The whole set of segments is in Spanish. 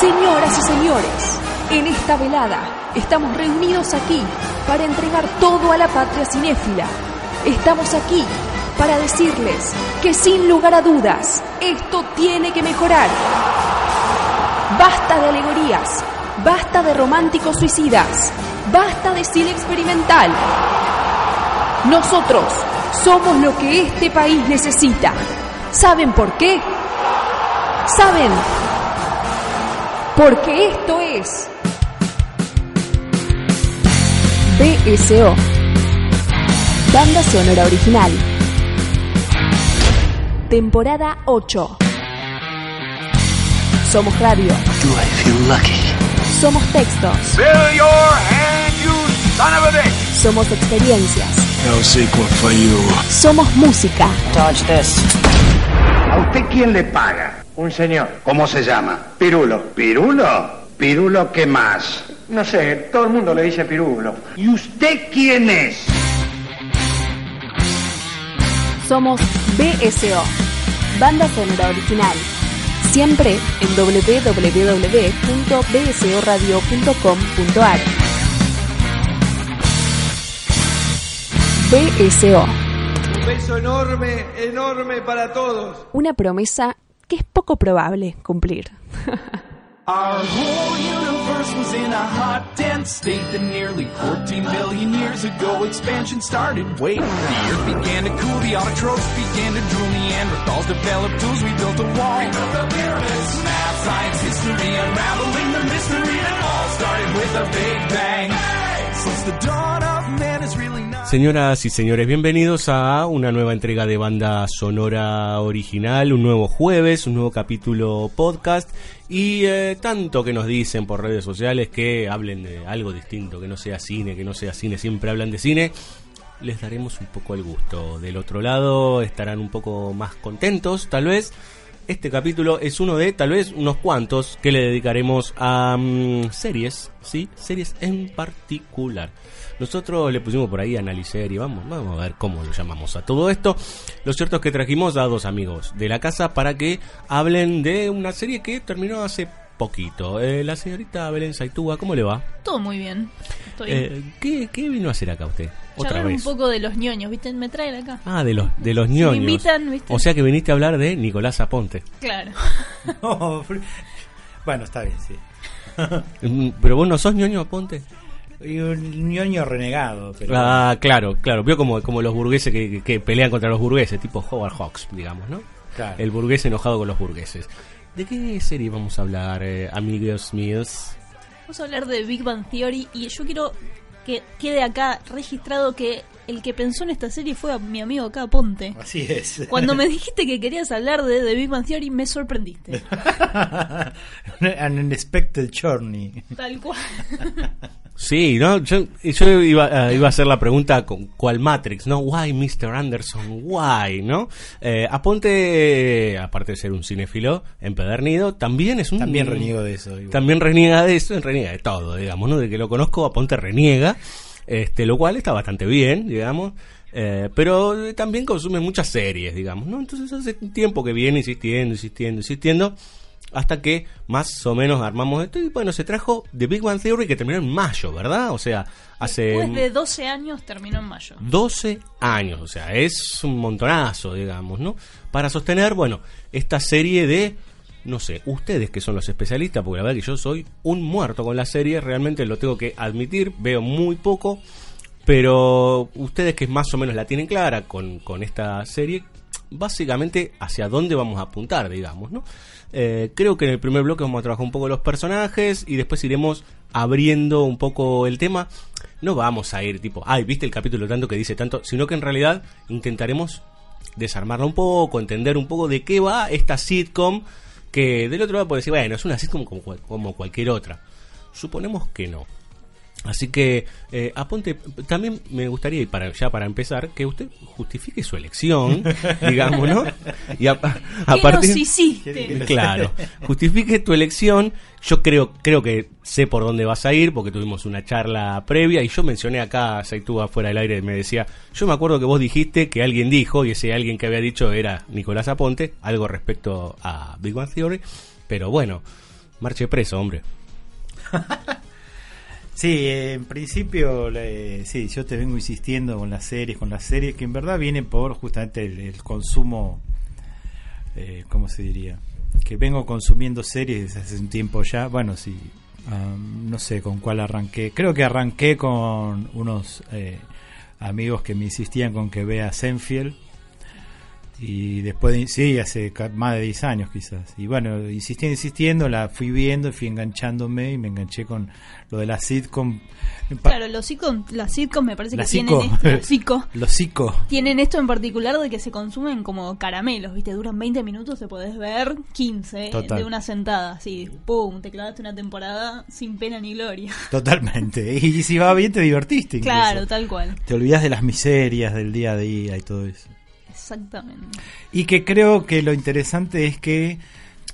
Señoras y señores, en esta velada estamos reunidos aquí para entregar todo a la patria cinéfila. Estamos aquí para decirles que sin lugar a dudas, esto tiene que mejorar. Basta de alegorías, basta de románticos suicidas, basta de cine experimental. Nosotros somos lo que este país necesita. ¿Saben por qué? ¿Saben? Porque esto es BSO, Banda Sonora Original, temporada 8. Somos radio, Do I feel lucky? somos textos, Fill your hand, you son of a bitch! somos experiencias, No sequel for you. somos música. Dodge this. ¿A usted quién le paga? Un señor. ¿Cómo se llama? Pirulo. ¿Pirulo? ¿Pirulo qué más? No sé, todo el mundo le dice Pirulo. ¿Y usted quién es? Somos BSO, Banda Sonora Original. Siempre en www.bsoradio.com.ar. BSO, Un beso enorme, enorme para todos. una promesa que es poco probable cumplir. Our whole universe was in a hot, dense state that nearly 14 billion years ago expansion started. Wait, the earth began to cool, the autotrophs began to drool, Neanderthals developed tools, we built a wall. We built the pyramids, math, science, history, unraveling the mystery that all started with a big bang. Señoras y señores, bienvenidos a una nueva entrega de banda sonora original, un nuevo jueves, un nuevo capítulo podcast y eh, tanto que nos dicen por redes sociales que hablen de algo distinto, que no sea cine, que no sea cine, siempre hablan de cine. Les daremos un poco el gusto. Del otro lado estarán un poco más contentos, tal vez. Este capítulo es uno de tal vez unos cuantos que le dedicaremos a mm, series, ¿sí? Series en particular. Nosotros le pusimos por ahí analicé y vamos, vamos a ver cómo lo llamamos a todo esto. Lo cierto es que trajimos a dos amigos de la casa para que hablen de una serie que terminó hace poquito. Eh, la señorita Belén Saitúa, ¿cómo le va? Todo muy bien. Estoy Eh, ¿qué, qué vino a hacer acá usted? Otra charlar vez. un poco de los ñoños, ¿viste? Me traen acá. Ah, de los, de los ñoños. invitan, ¿viste? O sea que viniste a hablar de Nicolás Aponte. Claro. No, bueno, está bien, sí. Mm, Pero vos no sos ñoño Aponte. Y un ñoño renegado, pero Ah, claro, claro. Vio como, como los burgueses que, que- que pelean contra los burgueses, tipo Howard Hawks, digamos, ¿no? Claro. El burgués enojado con los burgueses. ¿De qué serie vamos a hablar, eh, amigos míos? Vamos a hablar de Big Bang Theory y yo quiero que quede acá registrado que el que pensó en esta serie fue a mi amigo acá, Ponte. así es. Cuando me dijiste que querías hablar de The Big Bang Theory, me sorprendiste. An unexpected journey. Tal cual. Sí, ¿no? Yo, yo iba, eh, iba a hacer la pregunta con cuál Matrix, ¿no? Why, Mr. Anderson? Why, ¿no? Eh, Aponte, eh, aparte de ser un cinéfilo empedernido, también es un... También reniego de eso. igual. También reniega de eso, reniega de todo, digamos, ¿no? De que lo conozco, Aponte reniega, este, lo cual está bastante bien, digamos. eh, pero también consume muchas series, digamos, ¿no? Entonces hace tiempo que viene insistiendo, insistiendo, insistiendo, hasta que más o menos armamos esto. Y bueno, se trajo The Big Bang Theory que terminó en mayo, ¿verdad? O sea, hace Después de 12 años terminó en mayo. 12 años, o sea, es un montonazo, digamos, ¿no? Para sostener, bueno, esta serie de, no sé, ustedes que son los especialistas, porque la verdad que yo soy un muerto con la serie, realmente lo tengo que admitir, veo muy poco, pero ustedes que más o menos la tienen clara con, con esta serie, básicamente hacia dónde vamos a apuntar, digamos, ¿no? Eh, creo que en el primer bloque vamos a trabajar un poco los personajes y después iremos abriendo un poco el tema. No vamos a ir tipo, ay, viste el capítulo tanto que dice tanto, sino que en realidad intentaremos desarmarla un poco, entender un poco de qué va esta sitcom, que del otro lado puede decir, bueno, es una sitcom como cualquier otra. Suponemos que no. Así que, eh, aponte, también me gustaría, y para, ya para empezar, que usted justifique su elección, digamos, ¿no? Y a, a ¿Qué partir- nos hiciste? Claro, justifique tu elección. Yo creo, creo que sé por dónde vas a ir, porque tuvimos una charla previa y yo mencioné acá, Saitúa fuera del aire, me decía, yo me acuerdo que vos dijiste que alguien dijo, y ese alguien que había dicho era Nicolás Aponte, algo respecto a Big Bang Theory, pero bueno, Marche preso, hombre. Sí, en principio, sí, yo te vengo insistiendo con las series, con las series que en verdad vienen por justamente el, consumo, eh, ¿cómo se diría? Que vengo consumiendo series desde hace un tiempo ya. Bueno, sí, am, no sé con cuál arranqué. Creo que arranqué con unos eh, amigos que me insistían con que vea Senfield. Y después, de- sí, hace más de 10 años quizás. Y bueno, insistí, insistiendo, la fui viendo, fui enganchándome y me enganché con lo de la sitcom. Claro, los sitcom, las sitcoms me parece la que psico. tienen esto, los psico, Los psico. tienen esto en particular de que se consumen como caramelos, ¿viste? Duran 20 minutos, te podés ver 15 Total. de una sentada, así, pum, te clavaste una temporada sin pena ni gloria. Totalmente. Y si va bien, te divertiste. incluso. Claro, tal cual. Te olvidas de las miserias del día a día y todo eso. Exactamente. Y que creo que lo interesante es que,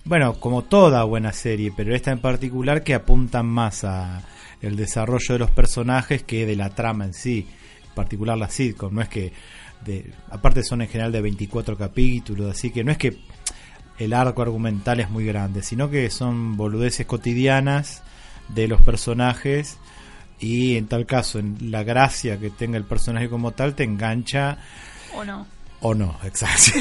bueno, como toda buena serie, pero esta en particular que apuntan más a el desarrollo de los personajes que de la trama en sí, en particular la sitcom, no es que de, aparte son en general de 24 capítulos, así que no es que el arco argumental es muy grande, sino que son boludeces cotidianas de los personajes y en tal caso, en la gracia que tenga el personaje como tal, te engancha ¿O no? O no, exacto.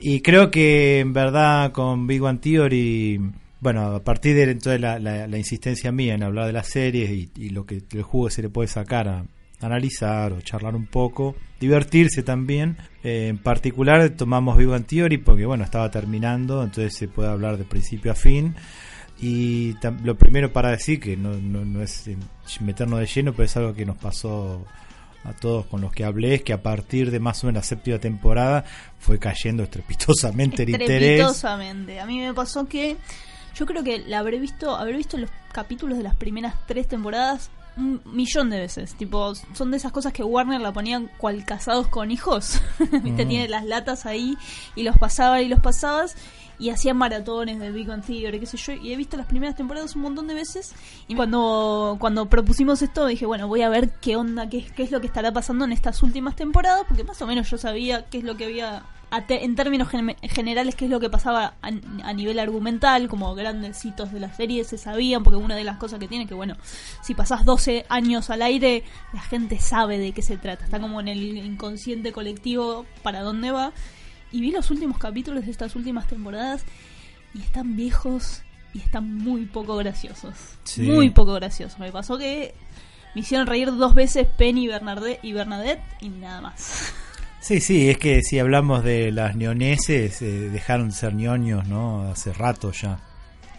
y creo que en verdad con Big One Theory, bueno, a partir de entonces la, la- la insistencia mía en hablar de las series y, lo que el juego se le puede sacar a analizar o charlar un poco, divertirse también. Eh, en particular tomamos Big One Theory porque bueno, estaba terminando, entonces se puede hablar de principio a fin. Y lo primero para decir, que no, no, no es eh, meternos de lleno, pero es algo que nos pasó a todos con los que hablé, es que a partir de más o menos la séptima temporada fue cayendo estrepitosamente el interés. Estrepitosamente. A mí me pasó que yo creo que la habré visto, habré visto los capítulos de las primeras tres temporadas un millón de veces. Tipo, son de esas cosas que Warner la ponían cual casados con hijos. Viste, Mm. tiene las latas ahí y los pasaba y los pasabas. Y hacían maratones de Big Bang Theory, qué sé yo. Y he visto las primeras temporadas un montón de veces. Y cuando, cuando propusimos esto, dije, bueno, voy a ver qué onda, qué, qué es lo que estará pasando en estas últimas temporadas. Porque más o menos yo sabía qué es lo que había en términos gen- generales qué es lo que pasaba a, a nivel argumental, como grandes hitos de la serie se sabían, porque una de las cosas que tiene que, bueno, si pasás 12 años al aire, la gente sabe de qué se trata, está como en el inconsciente colectivo para dónde va. Y vi los últimos capítulos de estas últimas temporadas y están viejos y están muy poco graciosos. Sí. Muy poco graciosos. Me pasó que me hicieron reír dos veces Penny y Bernadette y, Bernadette y nada más. Sí, sí, es que si hablamos de las ñoneses, eh, dejaron de ser ñoños, ¿no? Hace rato ya.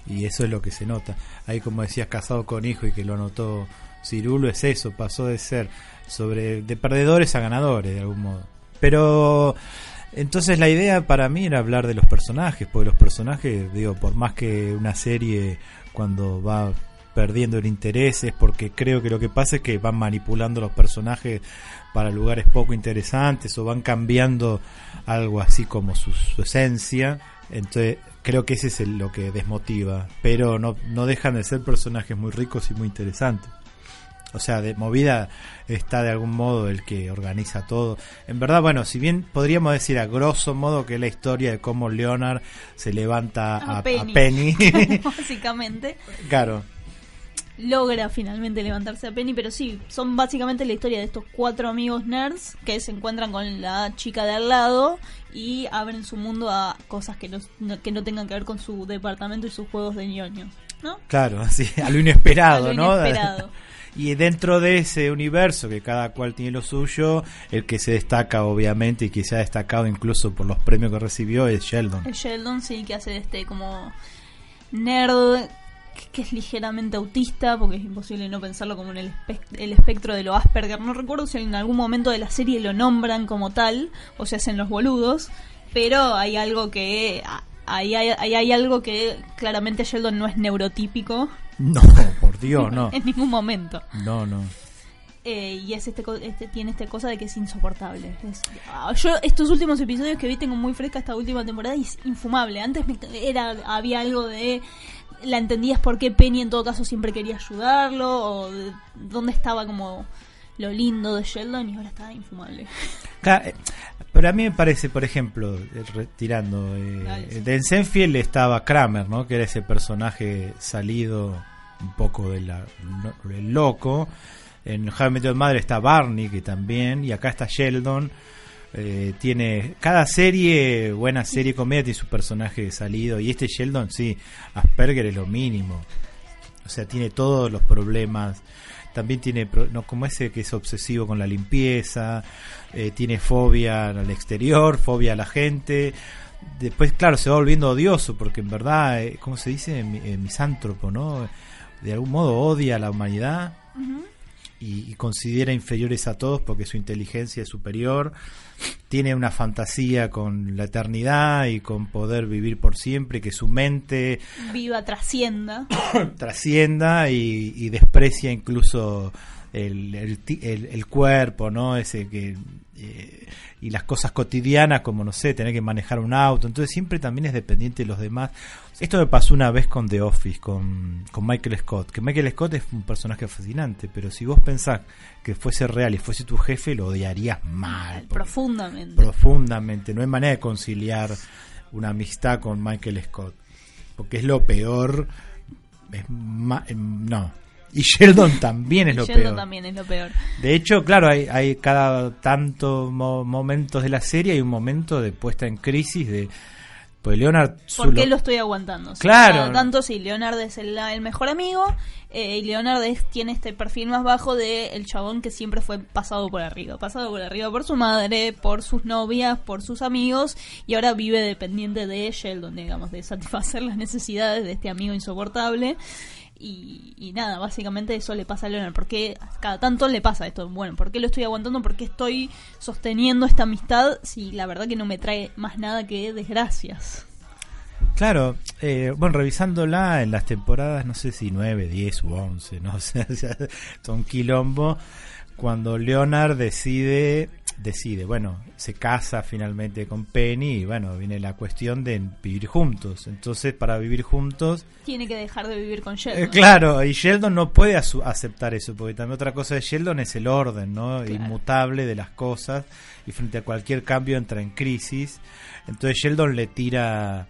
Y eso es lo que se nota. Ahí, como decías, casado con hijo y que lo notó Cirulo, es eso, pasó de ser sobre de perdedores a ganadores, de algún modo. Pero entonces la idea para mí era hablar de los personajes, porque los personajes, digo, por más que una serie cuando va perdiendo el interés es porque creo que lo que pasa es que van manipulando los personajes para lugares poco interesantes o van cambiando algo así como su, su esencia. Entonces creo que ese es el- lo que desmotiva, pero no, no dejan de ser personajes muy ricos y muy interesantes. O sea, de movida está de algún modo el que organiza todo. En verdad, bueno, si bien podríamos decir a grosso modo que es la historia de cómo Leonard se levanta a, A a Penny. Básicamente. claro. logra finalmente levantarse a Penny, pero sí, son básicamente la historia de estos cuatro amigos nerds que se encuentran con la chica de al lado y abren su mundo a cosas que que no tengan que ver con su departamento y sus juegos de ñoños, ¿no? Claro, así, a lo inesperado, A lo ¿no? inesperado. Y dentro de ese universo, que cada cual tiene lo suyo, el que se destaca, obviamente, y que se ha destacado incluso por los premios que recibió, es Sheldon. El Sheldon sí que hace este como nerd que- es ligeramente autista porque es imposible no pensarlo como en el, el espectro de lo Asperger. No recuerdo si en algún momento de la serie lo nombran como tal o se hacen los boludos, pero hay algo que a- ahí hay, ahí hay algo que claramente Sheldon no es neurotípico No, por Dios, no. en ningún momento. No, no. Eh, y es este, este tiene esta cosa de que es insoportable. Es- ah, yo estos últimos episodios que vi tengo muy fresca esta última temporada y es infumable. Antes me- era había algo de la entendías por qué Penny en todo caso siempre quería ayudarlo o de dónde estaba como lo lindo de Sheldon y ahora está infumable. Eh, Pero a mí me parece, por ejemplo, eh, retirando, eh, de Ensenfield estaba Kramer, ¿no? Que era ese personaje salido un poco de del loco. En How I Met Your Mother está Barney, que también, y acá está Sheldon. Eh, tiene cada serie, buena serie comedia, tiene su personaje salido. Y este Sheldon, sí, Asperger es lo mínimo. O sea, tiene todos los problemas. También tiene, no como ese que es obsesivo con la limpieza, eh, tiene fobia al exterior, fobia a la gente. Después, claro, se va volviendo odioso porque en verdad, eh, ¿cómo se dice? Mi- eh, misántropo, ¿no? De algún modo odia a la humanidad y, y considera inferiores a todos porque su inteligencia es superior. Tiene una fantasía con la eternidad y con poder vivir por siempre, que su mente Viva trascienda. trascienda y, y desprecia incluso el cuerpo, ¿no? Ese que eh, y las cosas cotidianas como no sé, tener que manejar un auto, entonces siempre también es dependiente de los demás. Esto me pasó una vez con The Office, con, con Michael Scott, que Michael Scott es un personaje fascinante, pero si vos pensás que fuese real y fuese tu jefe, lo odiarías mal. Profundamente. profundamente. No hay manera de conciliar una amistad con Michael Scott. Porque es lo peor. Es ma- em, no. Y Sheldon también es lo Sheldon peor. también es lo peor. De hecho, claro, hay, hay cada tanto mo- momentos de la serie, hay un momento de puesta en crisis de... Pues Leonard... ¿Por qué lo estoy aguantando? Sea, Claro. cada tanto sí, Leonard es el, el mejor amigo eh, y Leonard es- tiene este perfil más bajo de el chabón que siempre fue pasado por arriba. Pasado por arriba por su madre, por sus novias, por sus amigos y ahora vive dependiente de Sheldon, digamos, de satisfacer las necesidades de este amigo insoportable. Y, y nada, básicamente eso le pasa a Leonard. Porque cada tanto le pasa esto. Bueno, ¿por qué lo estoy aguantando? ¿Por qué estoy sosteniendo esta amistad si la verdad que no me trae más nada que desgracias? Claro, eh, bueno, revisándola en las temporadas, no sé si 9, 10 u 11, no sé, son quilombo, cuando Leonard decide, decide, bueno, se casa finalmente con Penny y bueno, viene la cuestión de vivir juntos. Entonces, para vivir juntos, Tiene que dejar de vivir con eh, Sheldon. claro, y Sheldon no puede aceptar eso, porque también otra cosa de Sheldon es el orden, ¿no? Inmutable de las cosas y frente a cualquier cambio entra en crisis. Entonces Sheldon le tira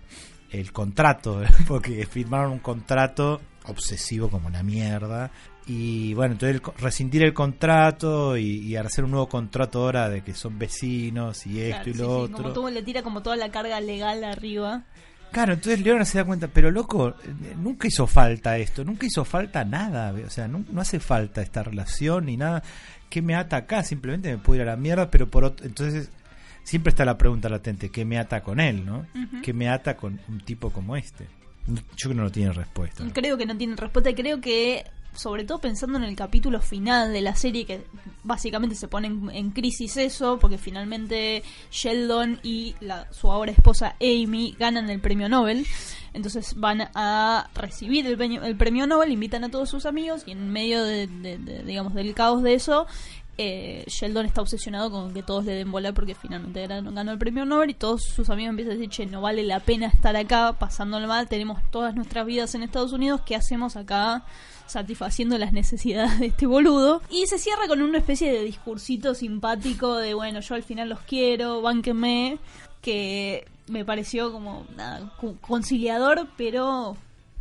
el contrato, porque firmaron un contrato obsesivo como la mierda. Y bueno, entonces rescindir el contrato y, y hacer un nuevo contrato ahora de que son vecinos y esto Claro, y sí, lo sí, otro. como todo le tira como toda la carga legal arriba. Claro, entonces Leonard se da cuenta, pero loco, nunca hizo falta esto, nunca hizo falta nada, o sea, no, no hace falta esta relación ni nada. ¿Qué me ata acá? Simplemente me puedo ir a la mierda, pero por otro, entonces siempre está la pregunta latente, ¿qué me ata con él, no? Ujú. ¿Qué me ata con un tipo como este? Yo creo que no tiene respuesta. Creo que no tiene respuesta y creo que, sobre todo pensando en el capítulo final de la serie, que básicamente se pone en, en crisis eso, porque finalmente Sheldon y la, su ahora esposa Amy ganan el premio Nobel. Entonces van a recibir el premio, el premio Nobel, invitan a todos sus amigos y en medio de, de- de, digamos, del caos de eso, eh, Sheldon está obsesionado con que todos le den bola porque finalmente ganó, el premio Nobel y todos sus amigos empiezan a decir, che, no vale la pena estar acá pasándolo mal, tenemos todas nuestras vidas en Estados Unidos, ¿qué hacemos acá satisfaciendo las necesidades de este boludo? Y se cierra con una especie de discursito simpático de, bueno, yo al final los quiero, bánquenme, que me pareció como nada, conciliador, pero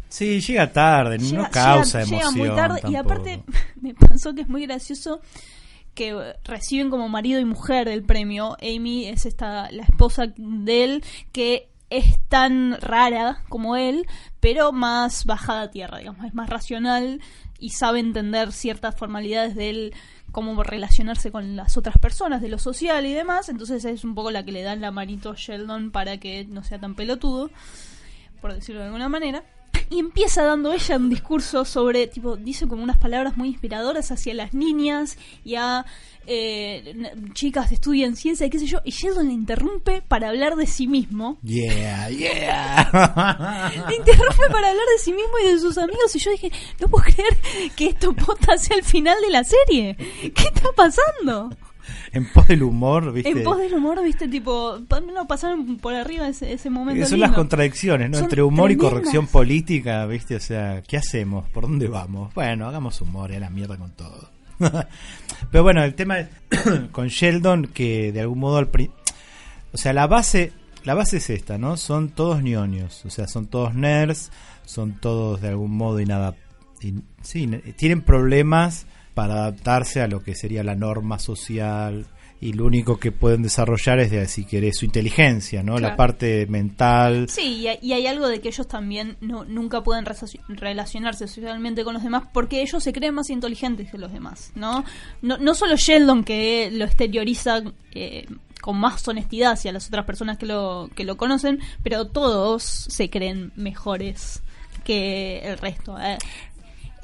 Sí, llega tarde, llega- no causa llega- llega emoción. muy tarde y aparte me pasó que es muy gracioso que reciben como marido y mujer el premio. Amy es esta la esposa de él que es tan rara como él, pero más bajada a tierra, digamos, es más racional y sabe entender ciertas formalidades de él, cómo relacionarse con las otras personas, de lo social y demás, entonces es un poco la que le dan la manito a Sheldon para que no sea tan pelotudo, por decirlo de alguna manera. Y empieza dando ella un discurso sobre, tipo, dice como unas palabras muy inspiradoras hacia las niñas y a eh, chicas que estudian ciencia y qué sé yo. Y Sheldon le interrumpe para hablar de sí mismo. Yeah, yeah. Le interrumpe para hablar de sí mismo y de sus amigos. Y yo dije, no puedo creer que esto posta sea el final de la serie. ¿Qué está pasando? en pos del humor, ¿viste? En pos del humor, viste, tipo, no pasaron por arriba ese, ese momento. Que son lindo. las contradicciones, ¿no? Son Entre humor y corrección política, ¿viste? O sea, ¿qué hacemos? ¿Por dónde vamos? Bueno, hagamos humor y a la mierda con todo. Pero bueno, el tema es con Sheldon, que de algún modo al o sea, la base, la base es esta, ¿no? Son todos ñoños, o sea, son todos nerds, son todos de algún modo y nada, sí, tienen problemas para adaptarse a lo que sería la norma social y lo único que pueden desarrollar es, de, si querés, su inteligencia, ¿no? La parte mental. Sí, y hay, algo de que ellos también no, nunca pueden relacionarse socialmente con los demás porque ellos se creen más inteligentes que los demás, ¿no? No, no solo Sheldon que lo exterioriza eh, con más honestidad hacia las otras personas que lo, que lo conocen, pero todos se creen mejores que el resto. ¿eh?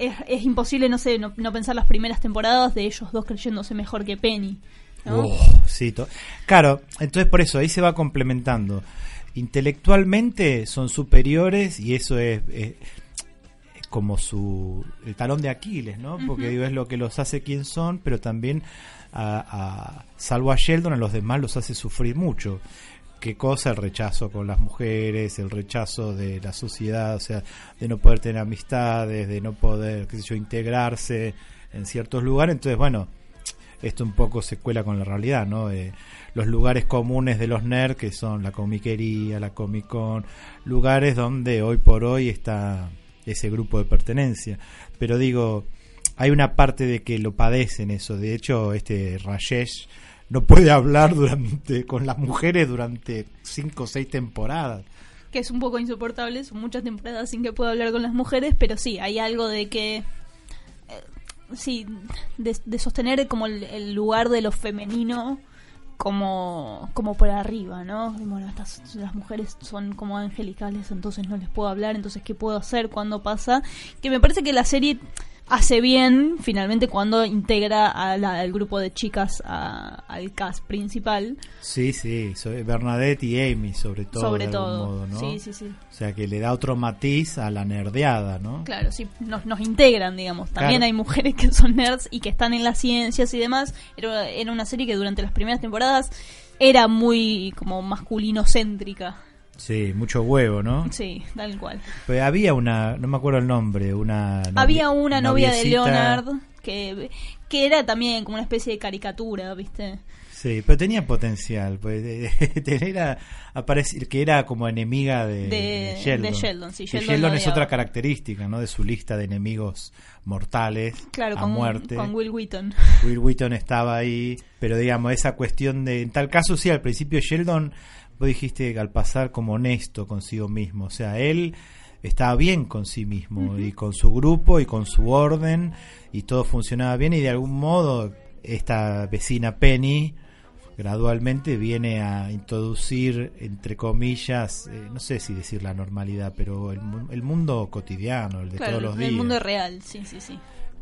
Es, imposible, no sé, no, pensar las primeras temporadas de ellos dos creyéndose mejor que Penny. Oh, sí, claro, entonces por eso ahí se va complementando. Intelectualmente son superiores y eso es, como su el talón de Aquiles, ¿no? Porque digo, es lo que los hace quien son, pero también a, salvo a Sheldon, a los demás los hace sufrir mucho. ¿Qué cosa? El rechazo con las mujeres, el rechazo de la sociedad, o sea, de no poder tener amistades, de no poder, qué sé yo, integrarse en ciertos lugares. Entonces, bueno, esto un poco se cuela con la realidad, ¿no? Eh, los lugares comunes de los nerds, que son la comiquería, la Comic Con, lugares donde hoy por hoy está ese grupo de pertenencia. Pero digo, hay una parte de que lo padecen eso. De hecho, este Rajesh no puede hablar durante con las mujeres durante cinco o seis temporadas. Que es un poco insoportable, son muchas temporadas sin que pueda hablar con las mujeres, pero sí, hay algo de que... Eh, sí, de, sostener como el, lugar de lo femenino como, como por arriba, ¿no? Bueno, estas, las mujeres son como angelicales, entonces no les puedo hablar, entonces ¿qué puedo hacer cuando pasa? Que me parece que la serie hace bien finalmente cuando integra al grupo de chicas al cast principal. Sí, sí, Bernadette y Amy sobre todo. Sobre todo, sí, sí, sí. O sea que le da otro matiz a la nerdeada, ¿no? Claro, sí, nos, nos integran, digamos. También hay mujeres que son nerds y que están en las ciencias y demás. Era, era una serie que durante las primeras temporadas era muy como masculino-céntrica. Sí, mucho huevo, ¿no? Sí, tal cual. Había una, no me acuerdo el nombre, una... había una novia de Leonard que, que era también como una especie de caricatura, ¿viste? Sí, pero tenía potencial, pues era aparecer que era como enemiga de, Sheldon. De Sheldon, sí, Sheldon, es otra característica, ¿no? De su lista de enemigos mortales claro, a con, muerte. Con Will Wheaton. Will Wheaton estaba ahí, pero digamos esa cuestión de, en tal caso sí, al principio Sheldon vos dijiste al pasar como honesto consigo mismo, o sea, él estaba bien con sí mismo y con su grupo y con su orden y todo funcionaba bien y de algún modo esta vecina Penny gradualmente viene a introducir entre comillas eh, no sé si decir la normalidad pero el, mundo cotidiano el de todos los días el mundo real sí sí sí.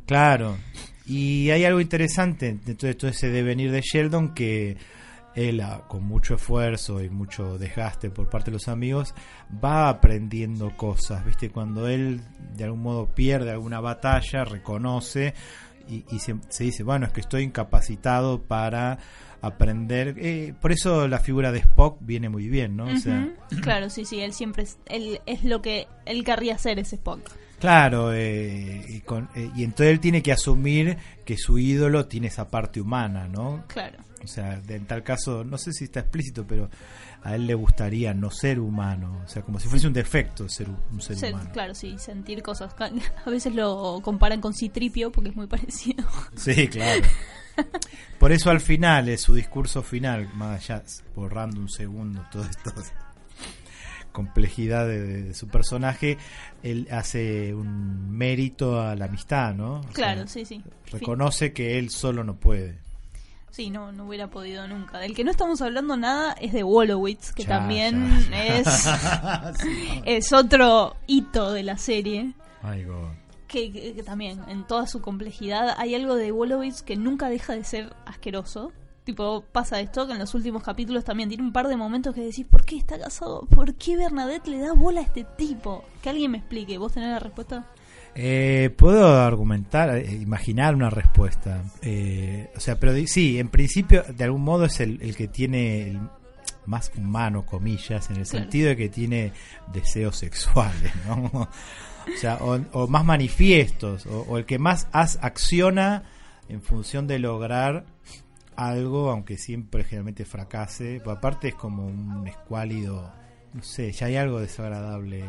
Claro y hay algo interesante dentro de todo ese devenir de Sheldon que él con mucho esfuerzo y mucho desgaste por parte de los amigos va aprendiendo cosas, ¿viste? Cuando él de algún modo pierde alguna batalla, reconoce y, se, dice, bueno, es que estoy incapacitado para aprender. Eh, por eso la figura de Spock viene muy bien, ¿no? claro, sí, sí, él siempre es, él es lo que él querría ser ese Spock. Claro, eh, y, con, eh, y entonces él tiene que asumir que su ídolo tiene esa parte humana, ¿no? Claro. O sea, en tal caso, no sé si está explícito, pero a él le gustaría no ser humano, o sea, como si fuese un defecto ser un ser, humano. Claro, sí, sentir cosas. A veces lo comparan con Citripio porque es muy parecido. Sí, claro. Por eso al final, es su discurso final, más allá, borrando un segundo todo esto complejidad de, su personaje, él hace un mérito a la amistad, ¿no? claro, sí, sí. Reconoce que él solo no puede. Sí, no, no hubiera podido nunca. Del que no estamos hablando nada es de Wolowitz, que también es es otro hito de la serie. Que, que, también, en toda su complejidad, hay algo de Wolowitz que nunca deja de ser asqueroso tipo, pasa esto, que en los últimos capítulos también tiene un par de momentos que decís, ¿por qué está casado? ¿Por qué Bernadette le da bola a este tipo? Que alguien me explique, ¿vos tenés la respuesta? Eh, puedo argumentar, eh, imaginar una respuesta. Eh, o sea, pero sí, en principio, de algún modo es el, el que tiene el más humano, comillas, en el sentido de que tiene deseos sexuales, ¿no? o sea, o, más manifiestos, o, o, el que más as, acciona en función de lograr algo, aunque siempre generalmente fracase. Aparte es como un escuálido, no sé, ya hay algo desagradable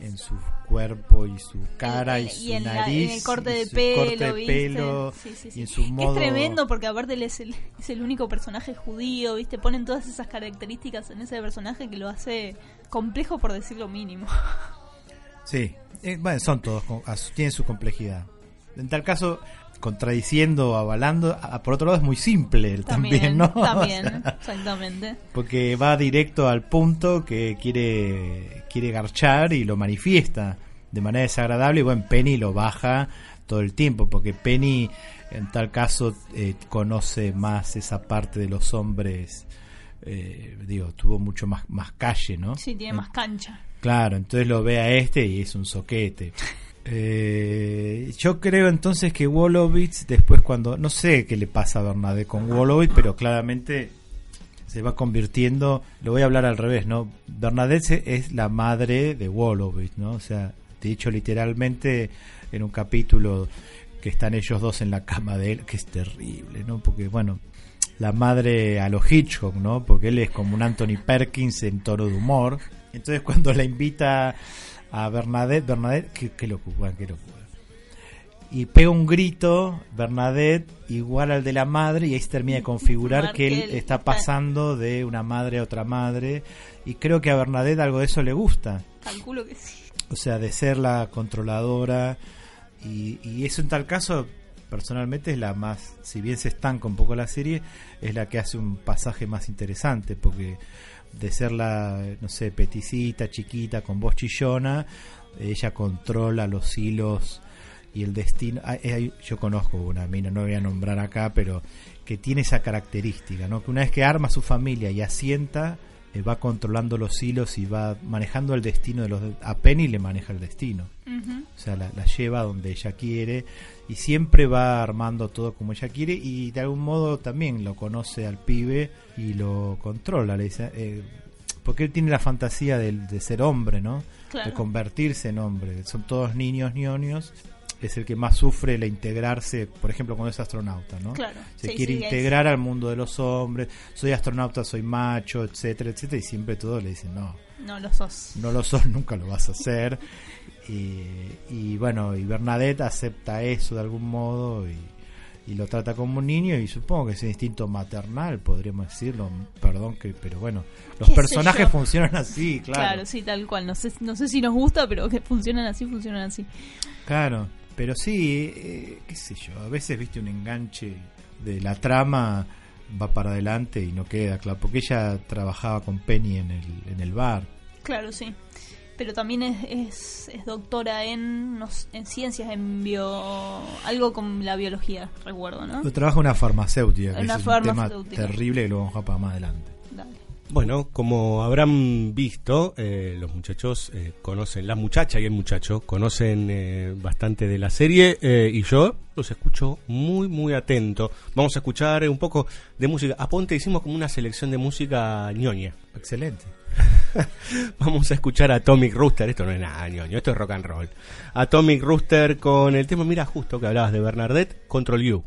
en su cuerpo y su cara y, y su en, la- nariz en el corte de pelo, corte de ¿viste? pelo Sí, sí, sí. y en su modo Es tremendo porque aparte él es el, es el único personaje judío, ¿viste? Ponen todas esas características en ese personaje que lo hace complejo por decir lo mínimo. Sí, eh, bueno, son todos, tienen su complejidad. En tal caso, contradiciendo o avalando, a- por otro lado es muy simple él también, ¿no? También, exactamente. porque va directo al punto que quiere, quiere garchar y lo manifiesta de manera desagradable y bueno, Penny lo baja todo el tiempo, porque Penny en tal caso eh, conoce más esa parte de los hombres, eh, digo, tuvo mucho más, más calle, ¿no? Sí, tiene más cancha. Claro, entonces lo ve a este y es un soquete. Eh, yo creo entonces que Wolowitz, después cuando. No sé qué le pasa a Bernadette con Wolowitz, pero claramente se va convirtiendo. Lo voy a hablar al revés, ¿no? Bernadette es la madre de Wolowitz, ¿no? O sea, dicho literalmente en un capítulo que están ellos dos en la cama de él, que es terrible, ¿no? Porque, bueno, la madre a los Hitchcock, ¿no? Porque él es como un Anthony Perkins en tono de humor. Entonces cuando la invita a Bernadette, Bernadette, qué, qué locura, qué locura. Y pega un grito, Bernadette, igual al de la madre, y ahí se termina de configurar que él está pasando de una madre a otra madre. Y creo que a Bernadette algo de eso le gusta. Calculo que sí. O sea, de ser la controladora. Y, y eso en tal caso, personalmente es la más, si bien se estanca un poco la serie, es la que hace un pasaje más interesante, porque de ser la, no sé, peticita, chiquita, con voz chillona, ella controla los hilos y el destino. Hay- hay- yo conozco una mina, no voy a nombrar acá, pero que tiene esa característica, ¿no? Que una vez que arma su familia y asienta, eh, va controlando los hilos y va manejando el destino de los... A Penny le maneja el destino. O sea, la, la lleva donde ella quiere y siempre va armando todo como ella quiere y de algún modo también lo conoce al pibe y lo controla. Le dice, eh, porque él tiene la fantasía de, de ser hombre, ¿no? Claro. De convertirse en hombre. Son todos niños, ñoños. Es el que más sufre el integrarse, por ejemplo, cuando es astronauta, ¿no? Claro. Se Sí, quiere sí, es- integrar al mundo de los hombres. Soy astronauta, soy macho, etcétera, etcétera. Y siempre todos le dicen, no, No lo sos. no lo sos, nunca lo vas a hacer. Y, y bueno, y Bernadette acepta eso de algún modo y, y lo trata como un niño y supongo que es un instinto maternal, podríamos decirlo, perdón que, pero bueno, los ¿Qué sé personajes funcionan así, claro. Claro, sí, tal cual. No sé, no sé si nos gusta, pero que funcionan así, funcionan así. Claro, pero sí, eh, qué sé yo, a veces viste un enganche de la trama va para adelante y no queda, claro, porque ella trabajaba con Penny en el, en el bar. Claro, sí. Pero también es, es, es doctora en, no en ciencias, en bio... Algo con la biología, recuerdo, ¿no? Lo trabaja una farmacéutica, que Una es un tema farmacéutica. terrible que lo vamos a dejar para más adelante. Bueno, como habrán visto, eh, los muchachos eh, conocen, la muchacha y el muchacho conocen eh, bastante de la serie eh, y yo los escucho muy, muy atento. Vamos a escuchar eh, un poco de música. A Ponte hicimos como una selección de música ñoña. Excelente. Vamos a escuchar a Atomic Rooster. Esto no es nada ñoño, esto es rock and roll. Atomic Rooster con el tema, mira, justo que hablabas de Bernadette, Control You.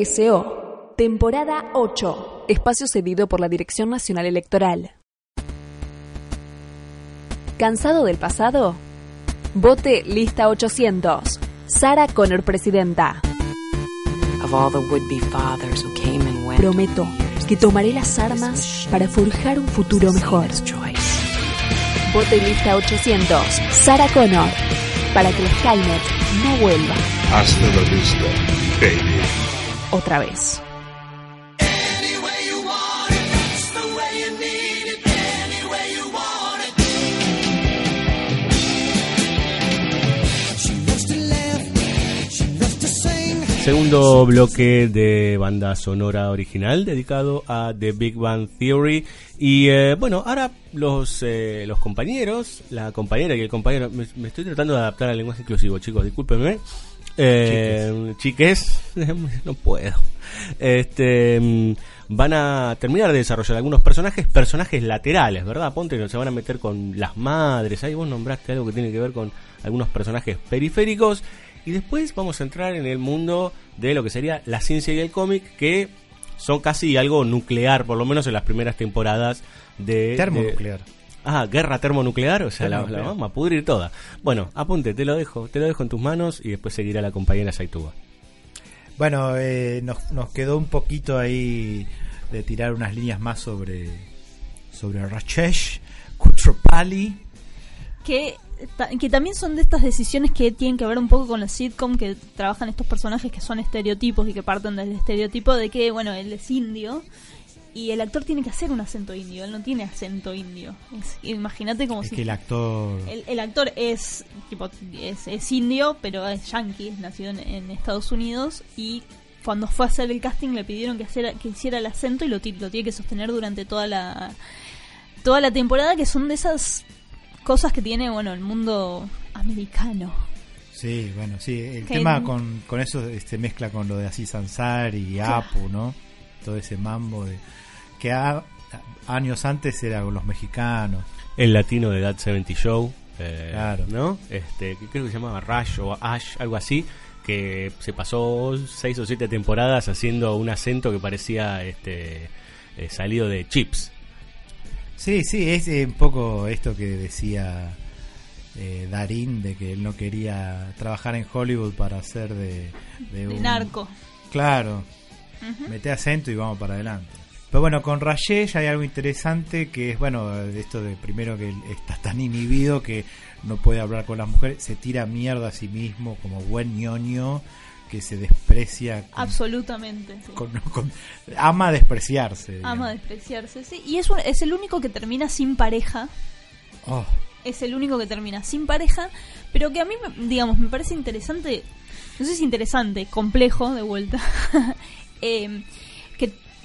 TGSO, temporada 8, espacio cedido por la Dirección Nacional Electoral. ¿Cansado del pasado? Vote lista 800. Sara Connor, presidenta. Prometo que tomaré las armas para forjar un futuro mejor. Vote lista 800. Sara Connor. Para que el Skynet no vuelva. Hasta la vista, baby. Otra vez. Segundo bloque de banda sonora original dedicado a The Big Bang Theory. Y eh, bueno, ahora los, eh, los compañeros, la compañera y el compañero, me, me estoy tratando de adaptar al lenguaje inclusivo, chicos, discúlpenme. Eh, chiques, no puedo. Este, mm, van a terminar de desarrollar algunos personajes, personajes laterales, ¿verdad? Ponte que se van a meter con las madres. Ahí vos nombraste algo que tiene que ver con algunos personajes periféricos. Y después vamos a entrar en el mundo de lo que sería la ciencia y el cómic, que son casi algo nuclear, por lo menos en las primeras temporadas de... Termonuclear. de- ah, guerra termonuclear, o sea, la, vamos a pudrir toda. Bueno, apunte, te lo dejo, te lo dejo en tus manos y después seguirá la compañera Saituba. Bueno, eh, nos, nos quedó un poquito ahí de tirar unas líneas más sobre sobre Rajesh Kutropali. que, ta- que también son de estas decisiones que tienen que ver un poco con la sitcom que trabajan estos personajes que son estereotipos y que parten del estereotipo de que, bueno, él es indio y el actor tiene que hacer un acento indio, él no tiene acento indio. Es- Imagínate como Es si que el actor el, el actor es tipo es, es indio, pero es yankee, nacido en, en Estados Unidos y cuando fue a hacer el casting le pidieron que, hacer, que hiciera el acento y lo, lo tiene que sostener durante toda la toda la temporada, que son de esas cosas que tiene bueno el mundo americano. Sí, bueno, sí, el Que- tema con, con eso este, mezcla con lo de Aziz Ansari y Apu, ¿no? Todo ese mambo de que a- años antes era con los mexicanos. El latino de That 70 Show, eh, Claro. ¿no? Este, que creo que se llamaba Rush o Ash, algo así, que se pasó seis o siete temporadas haciendo un acento que parecía este eh, salido de Chips. Sí, sí, es eh, un poco esto que decía eh, Darín, de que él no quería trabajar en Hollywood para hacer de, de De un... narco. Claro, mete acento y vamos para adelante. Pero bueno, con Rayesh hay algo interesante que es, bueno, de esto de primero que está tan inhibido que no puede hablar con las mujeres, se tira mierda a sí mismo como buen ñoño que se desprecia, con- Absolutamente. sí. con- con- ama despreciarse. digamos. Ama despreciarse, sí. Y es, un- es el único que termina sin pareja. Oh, es el único que termina sin pareja, pero que a mí, digamos, me parece interesante, no sé si interesante, complejo de vuelta, eh,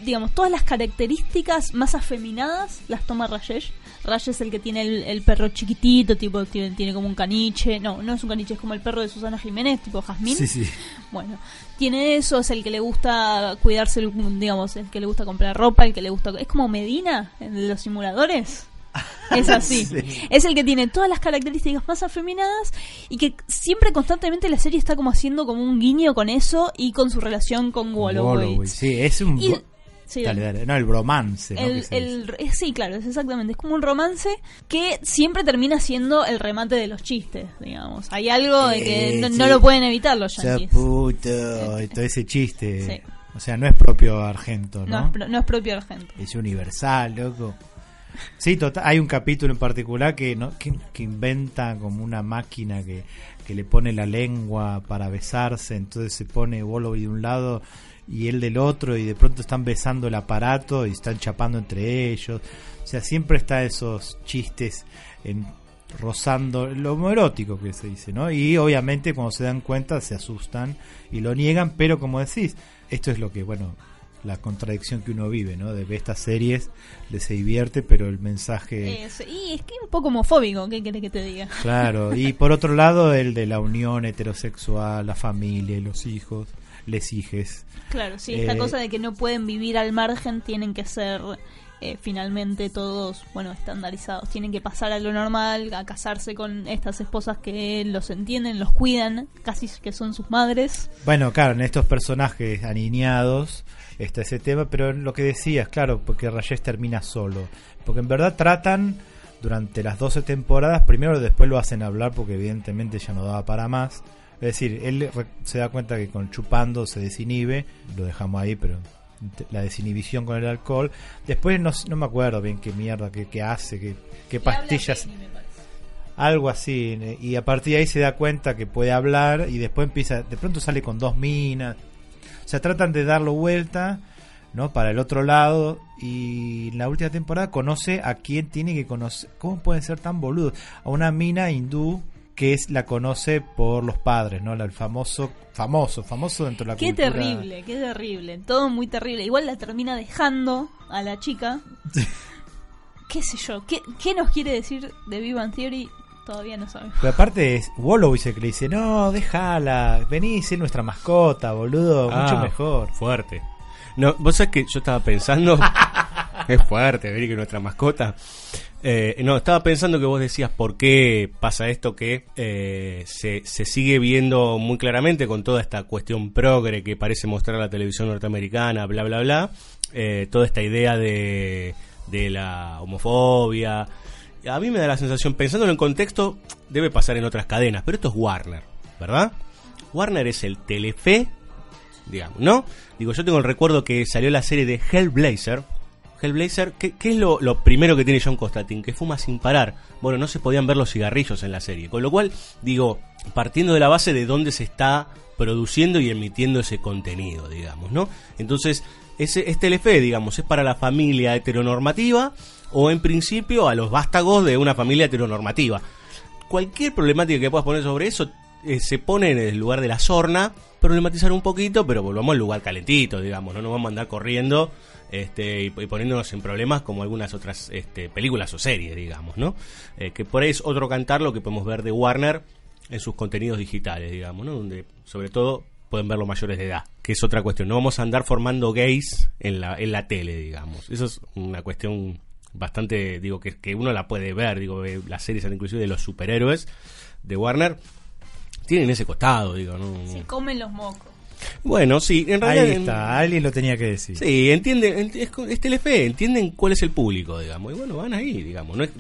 digamos, todas las características más afeminadas las toma Rajesh. Rajesh es el que tiene el, el perro chiquitito, tipo, tiene, tiene como un caniche, no, no es un caniche, es como el perro de Susana Jiménez, tipo Jazmín. sí, sí. Bueno, tiene eso, es el que le gusta cuidarse, digamos, el que le gusta comprar ropa, el que le gusta... Es como Medina en los simuladores. Es así. Sí. Es el que tiene todas las características más afeminadas y que siempre constantemente la serie está como haciendo como un guiño con eso y con su relación con Walloway. Sí, es un... Y- sí, dale, dale. No, el bromance. sí, claro, es exactamente. Es como un romance que siempre termina siendo el remate de los chistes, digamos. Hay algo de que Eh, no, sí. no lo pueden evitar los yankees. puto, y todo ese chiste. Sí. O sea, no es propio argento, No, ¿no? es, pro- no es propio gente. es universal, loco. Sí, total, hay un capítulo en particular que, ¿no? que, que inventa como una máquina que, que le pone la lengua para besarse, entonces se pone Walloway de un lado y él del otro y de pronto están besando el aparato y están chapando entre ellos. O sea, siempre está esos chistes en rozando lo homoerótico que se dice, ¿no? Y obviamente cuando se dan cuenta se asustan y lo niegan, pero como decís, esto es lo que, bueno, la contradicción que uno vive, ¿no? De ver estas series, le se divierte, pero el mensaje... Es- y es que es un poco homofóbico, ¿qué querés que te diga? Claro, y por otro lado el de la unión heterosexual, la familia, los hijos, les hijes. Claro, sí, esta Eh, cosa de que no pueden vivir al margen, tienen que ser eh, finalmente todos, bueno, estandarizados. Tienen que pasar a lo normal, a casarse con estas esposas que los entienden, los cuidan, casi que son sus madres. Bueno, claro, en estos personajes aniñados está ese tema, pero lo que decías, claro, porque Rayes termina solo. Porque en verdad tratan durante las 12 temporadas, primero después lo hacen hablar porque evidentemente ya no daba para más. Es decir, él se da cuenta que con chupando se desinhibe, lo dejamos ahí, pero la desinhibición con el alcohol. Después no, no me acuerdo bien qué mierda, qué, qué hace, qué, qué pastillas. Algo así, eh, y a partir de ahí se da cuenta que puede hablar y después empieza, de pronto sale con dos minas. O sea, tratan de darlo vuelta, ¿no? Para el otro lado y en la última temporada conoce a quien tiene que conocer. ¿Cómo pueden ser tan boludos? A una mina hindú que es la conoce por los padres, ¿no? La- El famoso, famoso, famoso dentro de la Qué cultura. terrible, qué terrible. Todo muy terrible. Igual la termina dejando a la chica. ¿Qué sé yo? ¿Qué, qué nos quiere decir de Bang Theory? Todavía no sabemos. Pero aparte es Wolowitz el que le dice, no, déjala, vení, sé nuestra mascota, boludo, mucho Ah, mejor. Fuerte. No, vos sabés que yo estaba pensando. es fuerte, ver que nuestra mascota. Eh, no, estaba pensando que vos decías por qué pasa esto que eh, se, se sigue viendo muy claramente con toda esta cuestión progre que parece mostrar la televisión norteamericana, bla, bla, bla. eh, toda esta idea de, de la homofobia. A mí me da la sensación, pensándolo en contexto, debe pasar en otras cadenas, pero esto es Warner, ¿verdad? Warner es el Telefe digamos, ¿no? Digo, yo tengo el recuerdo que salió la serie de Hellblazer. Hellblazer, ¿qué, qué es lo, primero que tiene John Constantine? Que fuma sin parar. Bueno, no se podían ver los cigarrillos en la serie. Con lo cual, digo, partiendo de la base de dónde se está produciendo y emitiendo ese contenido, digamos, ¿no? Entonces, ese, es Telefe, digamos, es para la familia heteronormativa o en principio a los vástagos de una familia heteronormativa cualquier problemática que puedas poner sobre eso eh, se pone en el lugar de la sorna, problematizar un poquito, pero volvamos al lugar calentito, digamos, no nos vamos a andar corriendo este, y, poniéndonos en problemas como algunas otras este, películas o series, digamos, ¿no? Eh, que por ahí es otro cantar lo que podemos ver de Warner en sus contenidos digitales, digamos, ¿no? Donde sobre todo pueden verlo mayores de edad, que es otra cuestión. No vamos a andar formando gays en la, en la tele, digamos. Eso es una cuestión bastante, digo, que, que uno la puede ver, digo, las series inclusive de los superhéroes de Warner tienen ese costado, digo, ¿no? Se comen los mocos. Bueno, sí, en realidad... Ahí en- está, alguien lo tenía que decir. Sí, entienden, ent- es, es Telefe, entienden cuál es el público, digamos, y bueno, van ahí, digamos, ¿no? Es-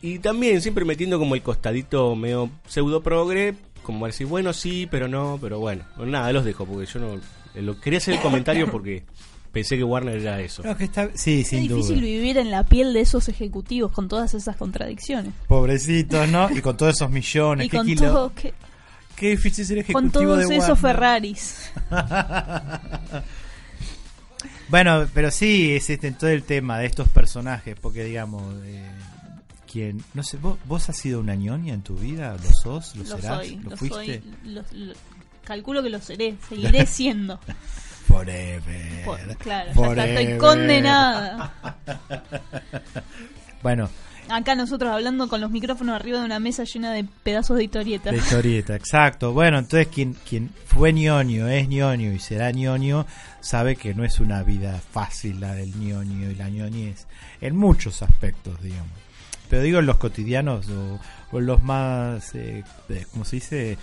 y también siempre metiendo como el costadito medio pseudo progre, como decir, bueno, sí, pero no, pero bueno, Bueno, nada, los dejo, porque yo no, eh, lo quería hacer el comentario porque pensé que Warner era eso. No, que está, sí, Es sin difícil duda. vivir en la piel de esos ejecutivos con todas esas contradicciones. Pobrecitos, ¿no? Y con todos esos millones. Y qué con kilo- todo, que- Qué difícil ser ejecutivo con todos de esos Warner. Ferraris. Bueno, pero sí, es este, todo el tema de estos personajes, porque digamos, eh, quien, no sé, ¿vos, vos has sido una ñoña en tu vida? ¿Lo sos? ¿Lo, Lo serás? soy, ¿Lo, lo fuiste? soy. lo- lo- calculo que lo seré, seguiré siendo. Forever. Por- claro, ya está, Forever. estoy condenada. Bueno, Acá nosotros hablando con los micrófonos arriba de una mesa llena de pedazos de historieta. de historieta, exacto. Bueno, entonces quien, quien fue ñoño, es ñoño y será ñoño, sabe que no es una vida fácil la del ñoño y la ñoñez, en muchos aspectos, digamos. Pero digo en los cotidianos o, o en los más, eh, eh, ¿cómo se dice?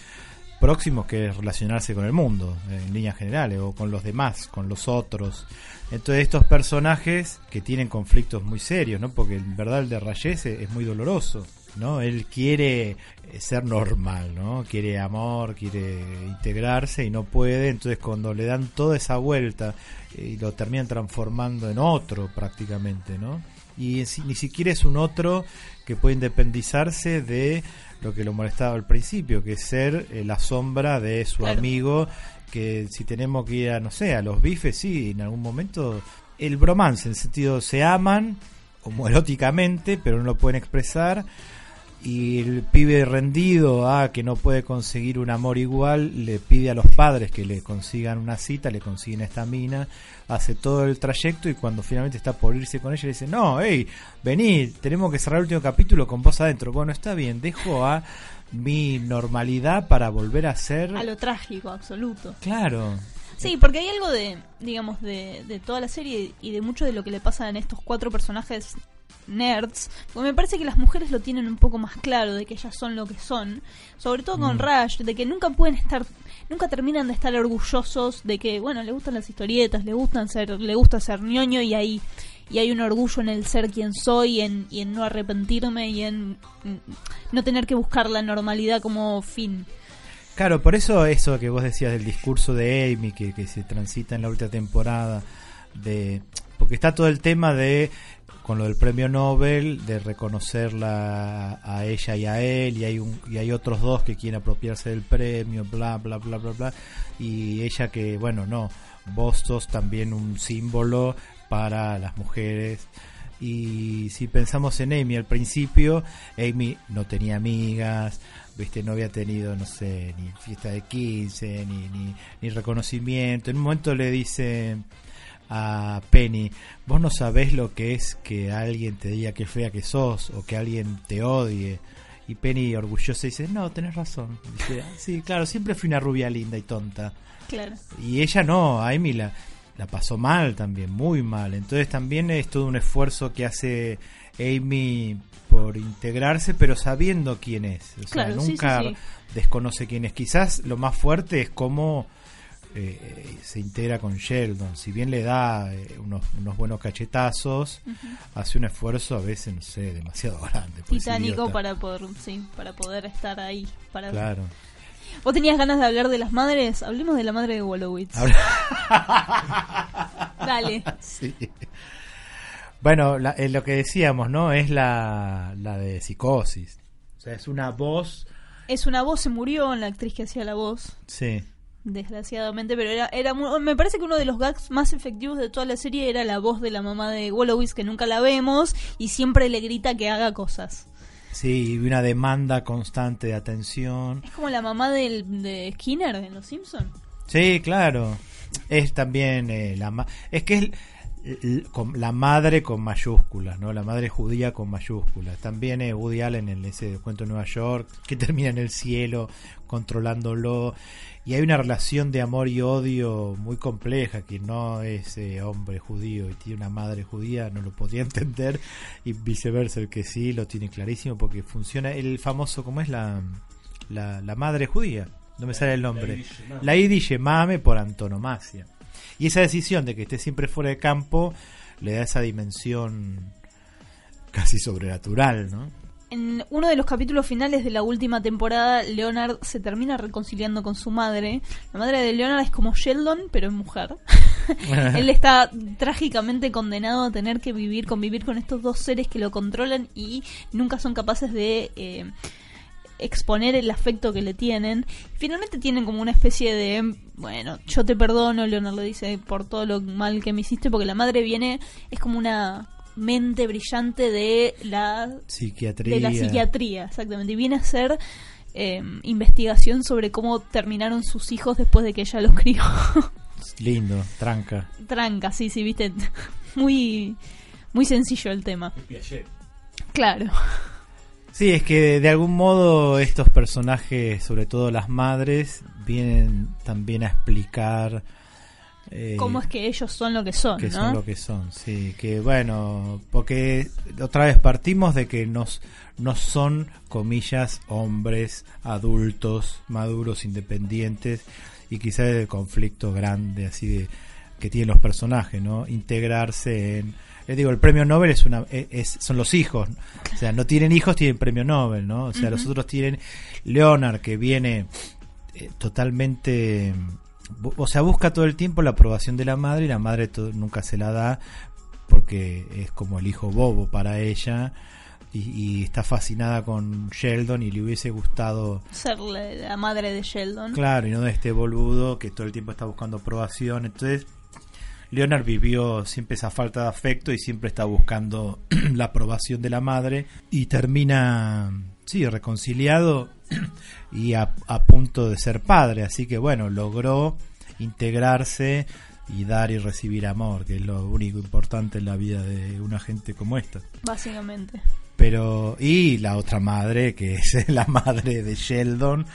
Próximos que es relacionarse con el mundo, en líneas generales, o con los demás, con los otros. Entonces estos personajes que tienen conflictos muy serios, ¿no? Porque en verdad el de Rayes es muy doloroso, ¿no? Él quiere eh, ser normal, ¿no? Quiere amor, quiere integrarse y no puede, entonces cuando le dan toda esa vuelta eh, y lo terminan transformando en otro prácticamente, ¿no? Y ni siquiera es un otro que puede independizarse de lo que lo molestaba al principio, que es ser eh, la sombra de su Claro. amigo, que si tenemos que ir a, no sé, a los bifes, sí, en algún momento, el bromance, en sentido, se aman, como eróticamente, pero no lo pueden expresar, y el pibe rendido a que no puede conseguir un amor igual, le pide a los padres que le consigan una cita, le consiguen esta mina, hace todo el trayecto y cuando finalmente está por irse con ella le dice, no, hey, vení, tenemos que cerrar el último capítulo con vos adentro. Bueno, está bien, dejo a mi normalidad para volver a ser... A lo trágico, absoluto. Claro. Sí, porque hay algo de, digamos, de, de toda la serie y de mucho de lo que le pasa en estos cuatro personajes nerds, porque me parece que las mujeres lo tienen un poco más claro de que ellas son lo que son, sobre todo con Mm. Rush, de que nunca pueden estar, nunca terminan de estar orgullosos de que, bueno, le gustan las historietas, le gustan ser, le gusta ser ñoño y ahí y hay un orgullo en el ser quien soy en, y en no arrepentirme y en mm, no tener que buscar la normalidad como fin. Claro, por eso eso que vos decías del discurso de Amy que, que se transita en la última temporada, de porque está todo el tema de con lo del premio Nobel de reconocerla a ella y a él y hay un, y hay otros dos que quieren apropiarse del premio, bla bla bla bla bla. Y ella que bueno no vos también un símbolo para las mujeres. Y si pensamos en Amy al principio, Amy no tenía amigas, viste, no había tenido, no sé, ni fiesta de 15, ni, ni, ni reconocimiento. En un momento le dice a Penny, vos no sabés lo que es que alguien te diga que fea que sos o que alguien te odie. Y Penny orgullosa dice, no, tenés razón. Dice, "Ah, sí, claro, siempre fui una rubia linda y tonta. Claro. Y ella no, a Amy la, la pasó mal también, muy mal. Entonces también es todo un esfuerzo que hace Amy por integrarse, pero sabiendo quién es. O sea, Claro, sí, nunca sí, sí. desconoce quién es. Quizás lo más fuerte es cómo eh, se integra con Sheldon. Si bien le da eh, unos, unos buenos cachetazos, hace un esfuerzo a veces, no sé, demasiado grande. Titánico para poder, sí, para poder estar ahí. Para... Claro. ¿Vos tenías ganas de hablar de las madres? Hablemos de la madre de Wolowitz. Dale. Sí. Bueno, la- eh, lo que decíamos, ¿no? Es la, la de psicosis. O sea, es una voz. Es una voz, se murió la actriz que hacía la voz, Sí. Desgraciadamente, pero era, era muy- me parece que uno de los gags más efectivos de toda la serie era la voz de la mamá de Wolowitz, que nunca la vemos, y siempre le grita que haga cosas. Sí, y una demanda constante de atención. Es como la mamá del, de Skinner en Los Simpsons. Sí, claro. Es también eh, la ma- es que es la madre con mayúsculas, ¿no? La madre judía con mayúsculas. También eh, Woody Allen en ese cuento de Nueva York que termina en el cielo controlándolo y hay una relación de amor y odio muy compleja que no es eh, hombre judío y tiene una madre judía no lo podía entender y viceversa el que sí lo tiene clarísimo porque funciona el famoso cómo es la la, la madre judía no me sale el nombre. La Yiddish mame por antonomasia. Y esa decisión de que esté siempre fuera de campo le da esa dimensión casi sobrenatural no En uno de los capítulos finales de la última temporada, Leonard se termina reconciliando con su madre. La madre de Leonard es como Sheldon, pero es mujer. Él está trágicamente condenado a tener que vivir, convivir con estos dos seres que lo controlan y nunca son capaces de eh, exponer el afecto que le tienen. Finalmente tienen como una especie de, bueno, yo te perdono, Leonard le dice, por todo lo mal que me hiciste, porque la madre viene, es como una mente brillante de la psiquiatría de la psiquiatría, exactamente. Y viene a hacer eh, investigación sobre cómo terminaron sus hijos después de que ella los crió. lindo tranca Tranca, sí, sí, viste. Muy, muy sencillo el tema. Claro. Sí, es que de algún modo estos personajes, sobre todo las madres, vienen también a explicar eh, Cómo es que ellos son lo que son, que ¿no? son lo que son. Sí, que bueno, porque otra vez partimos de que nos, no son, comillas, hombres adultos, maduros, independientes, y quizás el conflicto grande así de que tienen los personajes, ¿no? Integrarse en les digo, el premio Nobel es una es, es- son los hijos. O sea, no tienen hijos, tienen premio Nobel, ¿no? O sea, los otros tienen Leonard que viene eh, totalmente o sea, busca todo el tiempo la aprobación de la madre y la madre nunca se la da porque es como el hijo bobo para ella y, y está fascinada con Sheldon y le hubiese gustado Ser la, la madre de Sheldon. Claro, y no de este boludo que todo el tiempo está buscando aprobación. Entonces, Leonard vivió siempre esa falta de afecto y siempre está buscando la aprobación de la madre y termina, sí, reconciliado y a, a punto de ser padre. Así que bueno, logró integrarse y dar y recibir amor, que es lo único importante en la vida de una gente como esta. Básicamente. Pero, y la otra madre, que es la madre de Sheldon,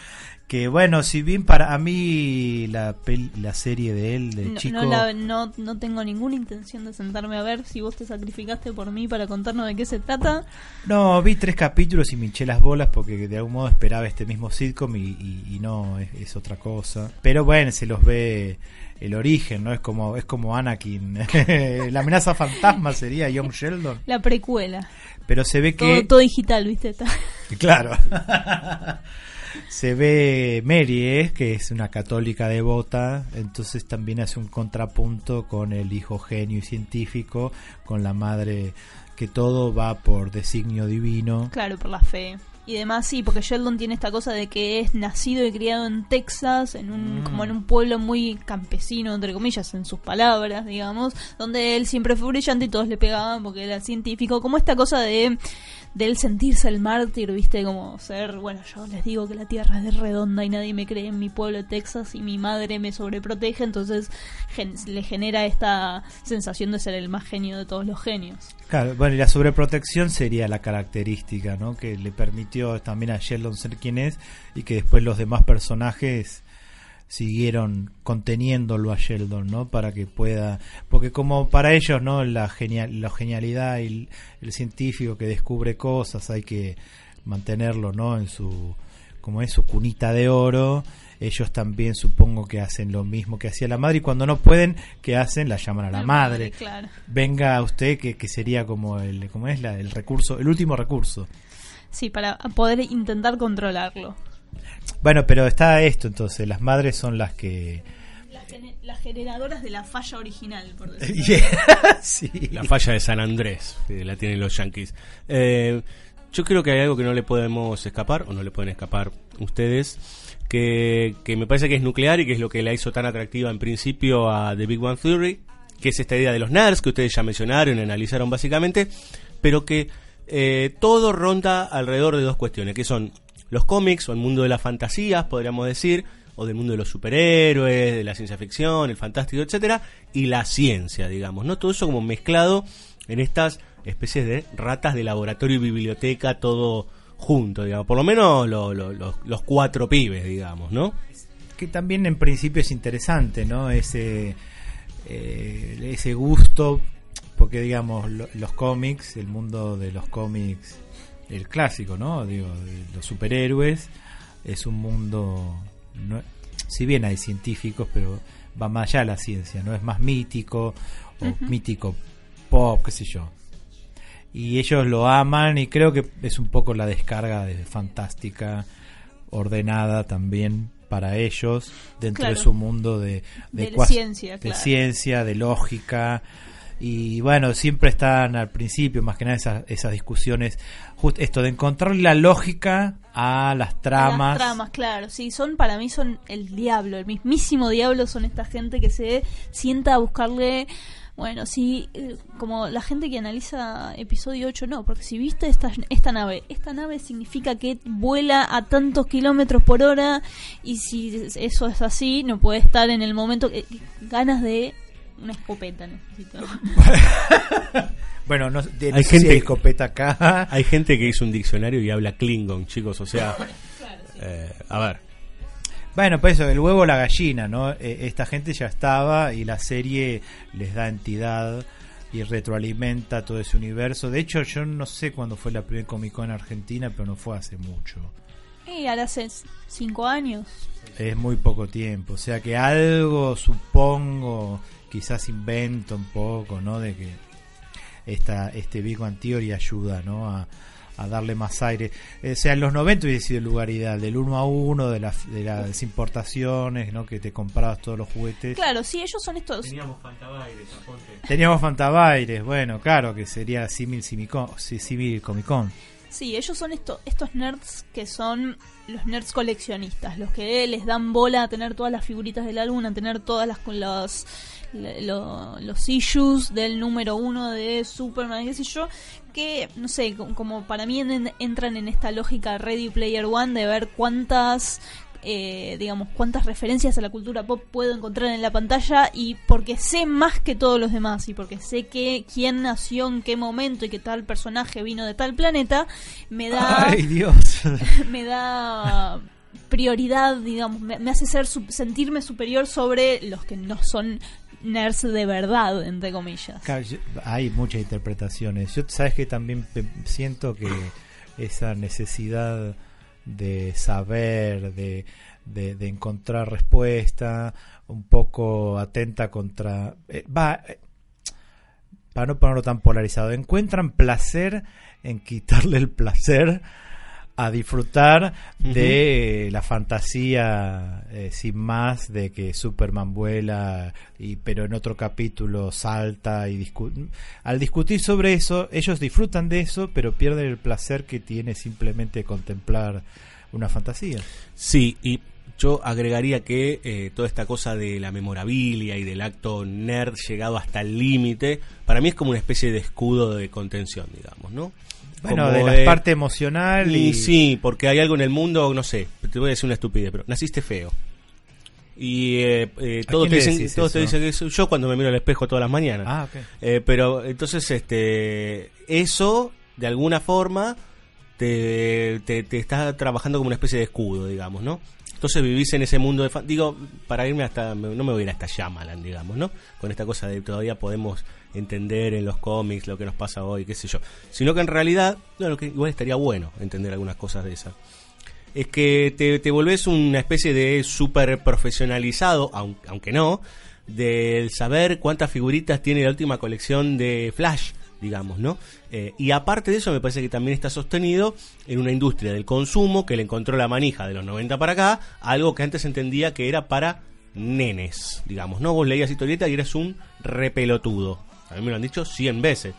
que bueno, si bien para a mí la, la serie de él, de No, chico... no, la- no, no tengo ninguna intención de sentarme a ver si vos te sacrificaste por mí para contarnos de qué se trata. No, vi tres capítulos y me hinché las bolas porque de algún modo esperaba este mismo sitcom y, y- y no, es, es otra cosa. Pero bueno, se los ve el origen, ¿no? Es como, es como Anakin. la amenaza fantasma sería Young Sheldon. La precuela. Pero se ve que... Todo, todo digital, ¿viste? Claro. Se ve Mary, ¿eh? que es una católica devota, entonces también hace un contrapunto con el hijo genio y científico, con la madre que todo va por designio divino. Claro, por la fe. Y demás, sí, porque Sheldon tiene esta cosa de que es nacido y criado en Texas, en un, como en un pueblo muy campesino, entre comillas, en sus palabras, digamos, donde él siempre fue brillante y todos le pegaban porque era científico. Como esta cosa de, de él sentirse el mártir, viste, como ser, bueno, yo les digo que la tierra es redonda y nadie me cree en mi pueblo de Texas y mi madre me sobreprotege, entonces gen- le genera esta sensación de ser el más genio de todos los genios. Claro, bueno, y la sobreprotección sería la característica, ¿no? Que le permitió también a Sheldon ser quien es y que después los demás personajes siguieron conteniéndolo a Sheldon, ¿no? Para que pueda, porque como para ellos, ¿no? La genial, la genialidad y el, el científico que descubre cosas hay que mantenerlo, ¿no? En su, como es su cunita de oro. Ellos también supongo que hacen lo mismo que hacía la madre y cuando no pueden, ¿qué hacen? La llaman a la, La madre. madre, claro. Venga usted que, que sería como el, ¿cómo es? La, el recurso, el último recurso. Sí, para poder intentar controlarlo. Bueno, pero está esto entonces, las madres son las que... Las, gene- las generadoras de la falla original, por decirlo sí. La falla de San Andrés, que la tienen los yankees. Eh, yo creo que hay algo que no le podemos escapar, o no le pueden escapar ustedes, que, que me parece que es nuclear y que es lo que la hizo tan atractiva en principio a The Big Bang Theory, que es esta idea de los nerds que ustedes ya mencionaron y analizaron básicamente, pero que eh, todo ronda alrededor de dos cuestiones, que son los cómics o el mundo de las fantasías, podríamos decir, o del mundo de los superhéroes, de la ciencia ficción, el fantástico, etcétera, y la ciencia, digamos, ¿no? Todo eso como mezclado en estas especies de ratas de laboratorio y biblioteca, todo junto, digamos, por lo menos lo- lo- los, cuatro pibes, digamos, ¿no? Que también en principio es interesante, ¿no? Ese, eh, ese gusto, porque digamos, lo- los cómics, el mundo de los cómics, el clásico, ¿no? Digo, de los superhéroes, es un mundo, no- si bien hay científicos, pero va más allá de la ciencia, ¿no? Es más mítico, o mítico pop, qué sé yo. Y ellos lo aman y creo que es un poco la descarga de fantástica ordenada también para ellos dentro de su mundo de, De ciencia, de ciencia, de lógica y bueno siempre están al principio más que nada esas, esas discusiones justo esto de encontrar la lógica a las tramas, Las tramas, claro. Sí, son para mí son el diablo, el mismísimo diablo son esta gente que se sienta a buscarle. Bueno, sí, eh, como la gente que analiza episodio 8, no, porque si viste esta, esta nave, esta nave significa que vuela a tantos kilómetros por hora y si eso es así, no puede estar en el momento que ganas de una escopeta necesito. bueno no, de- no Hay gente- hay escopeta acá Hay gente que hizo un diccionario y habla Klingon, chicos, o sea, eh, a ver, Bueno, pues eso, el huevo o la gallina, ¿no? Eh, esta gente ya estaba y la serie les da entidad y retroalimenta todo ese universo. De hecho, yo no sé cuándo fue la primera Comic Con en Argentina, pero no fue hace mucho. y ahora hace cinco años. Es muy poco tiempo. O sea que algo, supongo, quizás invento un poco, ¿no? De que esta, este Big Bang Theory ayuda, ¿no? A, a darle más aire. Eh, O sea, en los 90 hubiese sido el lugar ideal, del uno a uno, de, las de las importaciones, ¿no? Que te comprabas todos los juguetes. Claro, sí, ellos son estos. teníamos Fantabaires. Teníamos Fantabaires, bueno, claro, que sería Simicon- sí, símil Comic Con. Sí, ellos son esto, estos nerds que son los nerds coleccionistas, los que les dan bola a tener todas las figuritas del álbum, a tener todas las con los, lo- los issues del número uno de Superman, qué sé yo, que, no sé, co- como para mí en- entran en esta lógica Ready Player One de ver cuántas eh, digamos, cuántas referencias a la cultura pop puedo encontrar en la pantalla y porque sé más que todos los demás y porque sé que quién nació en qué momento y que tal personaje vino de tal planeta, me da Ay, Dios. me da prioridad, digamos, me, hace ser sentirme superior sobre los que no son nerds de verdad, entre comillas. Hay muchas interpretaciones. Yo sabes que también siento que esa necesidad de saber, de, de, de encontrar respuesta, un poco atenta contra... eh, va, eh, para no ponerlo tan polarizado, encuentran placer en quitarle el placer a disfrutar de la fantasía eh, sin más de que Superman vuela y pero en otro capítulo salta y discu- al discutir sobre eso ellos disfrutan de eso pero pierden el placer que tiene simplemente contemplar una fantasía Sí, y yo agregaría que eh, toda esta cosa de la memorabilia y del acto nerd llegado hasta el límite, para mí es como una especie de escudo de contención, digamos, ¿no? Bueno de la de- parte emocional y, Y sí, porque hay algo en el mundo, no sé, te voy a decir una estupidez, pero naciste feo. Y eh, eh, ¿A todos, te dicen, todos te dicen que eso- yo cuando me miro al espejo todas las mañanas. ah ok. Eh, pero entonces, este, eso de alguna forma te, te, te está trabajando como una especie de escudo, digamos, ¿no? Entonces vivís en ese mundo de fan- digo, para irme hasta, no me voy a ir hasta Shyamalan, digamos, ¿no? Con esta cosa de todavía podemos entender en los cómics lo que nos pasa hoy, qué sé yo. Sino que en realidad, bueno, que igual estaría bueno entender algunas cosas de esas es que te, te volvés una especie de súper profesionalizado, aun- aunque no, del saber cuántas figuritas tiene la última colección de Flash, digamos, ¿no? Eh, y aparte de eso, me parece que también está sostenido en una industria del consumo que le encontró la manija de los 90 para acá, algo que antes entendía que era para nenes, digamos, ¿no? Vos leías historieta y eras un repelotudo. A mí me lo han dicho 100 veces.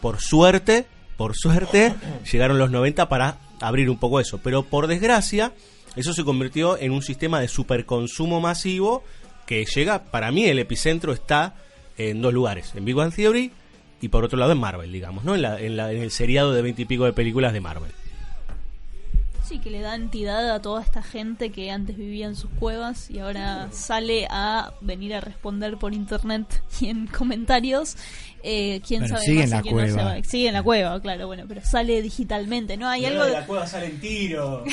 Por suerte, por suerte, llegaron los 90 para abrir un poco eso. Pero por desgracia, eso se convirtió en un sistema de superconsumo masivo que llega, para mí el epicentro está en dos lugares, en Big Bang Theory y por otro lado en Marvel, digamos, ¿no? En, la- en la- en el seriado de veintipico de películas de Marvel. Sí, que le da entidad a toda esta gente que antes vivía en sus cuevas y ahora sale a venir a responder por internet y en comentarios. Eh, ¿Quién Bueno, sabe sigue más en la quién no se cueva. va? Sigue en la cueva, claro, bueno, pero sale digitalmente, ¿no? Hay algo... de- cueva salen tiro.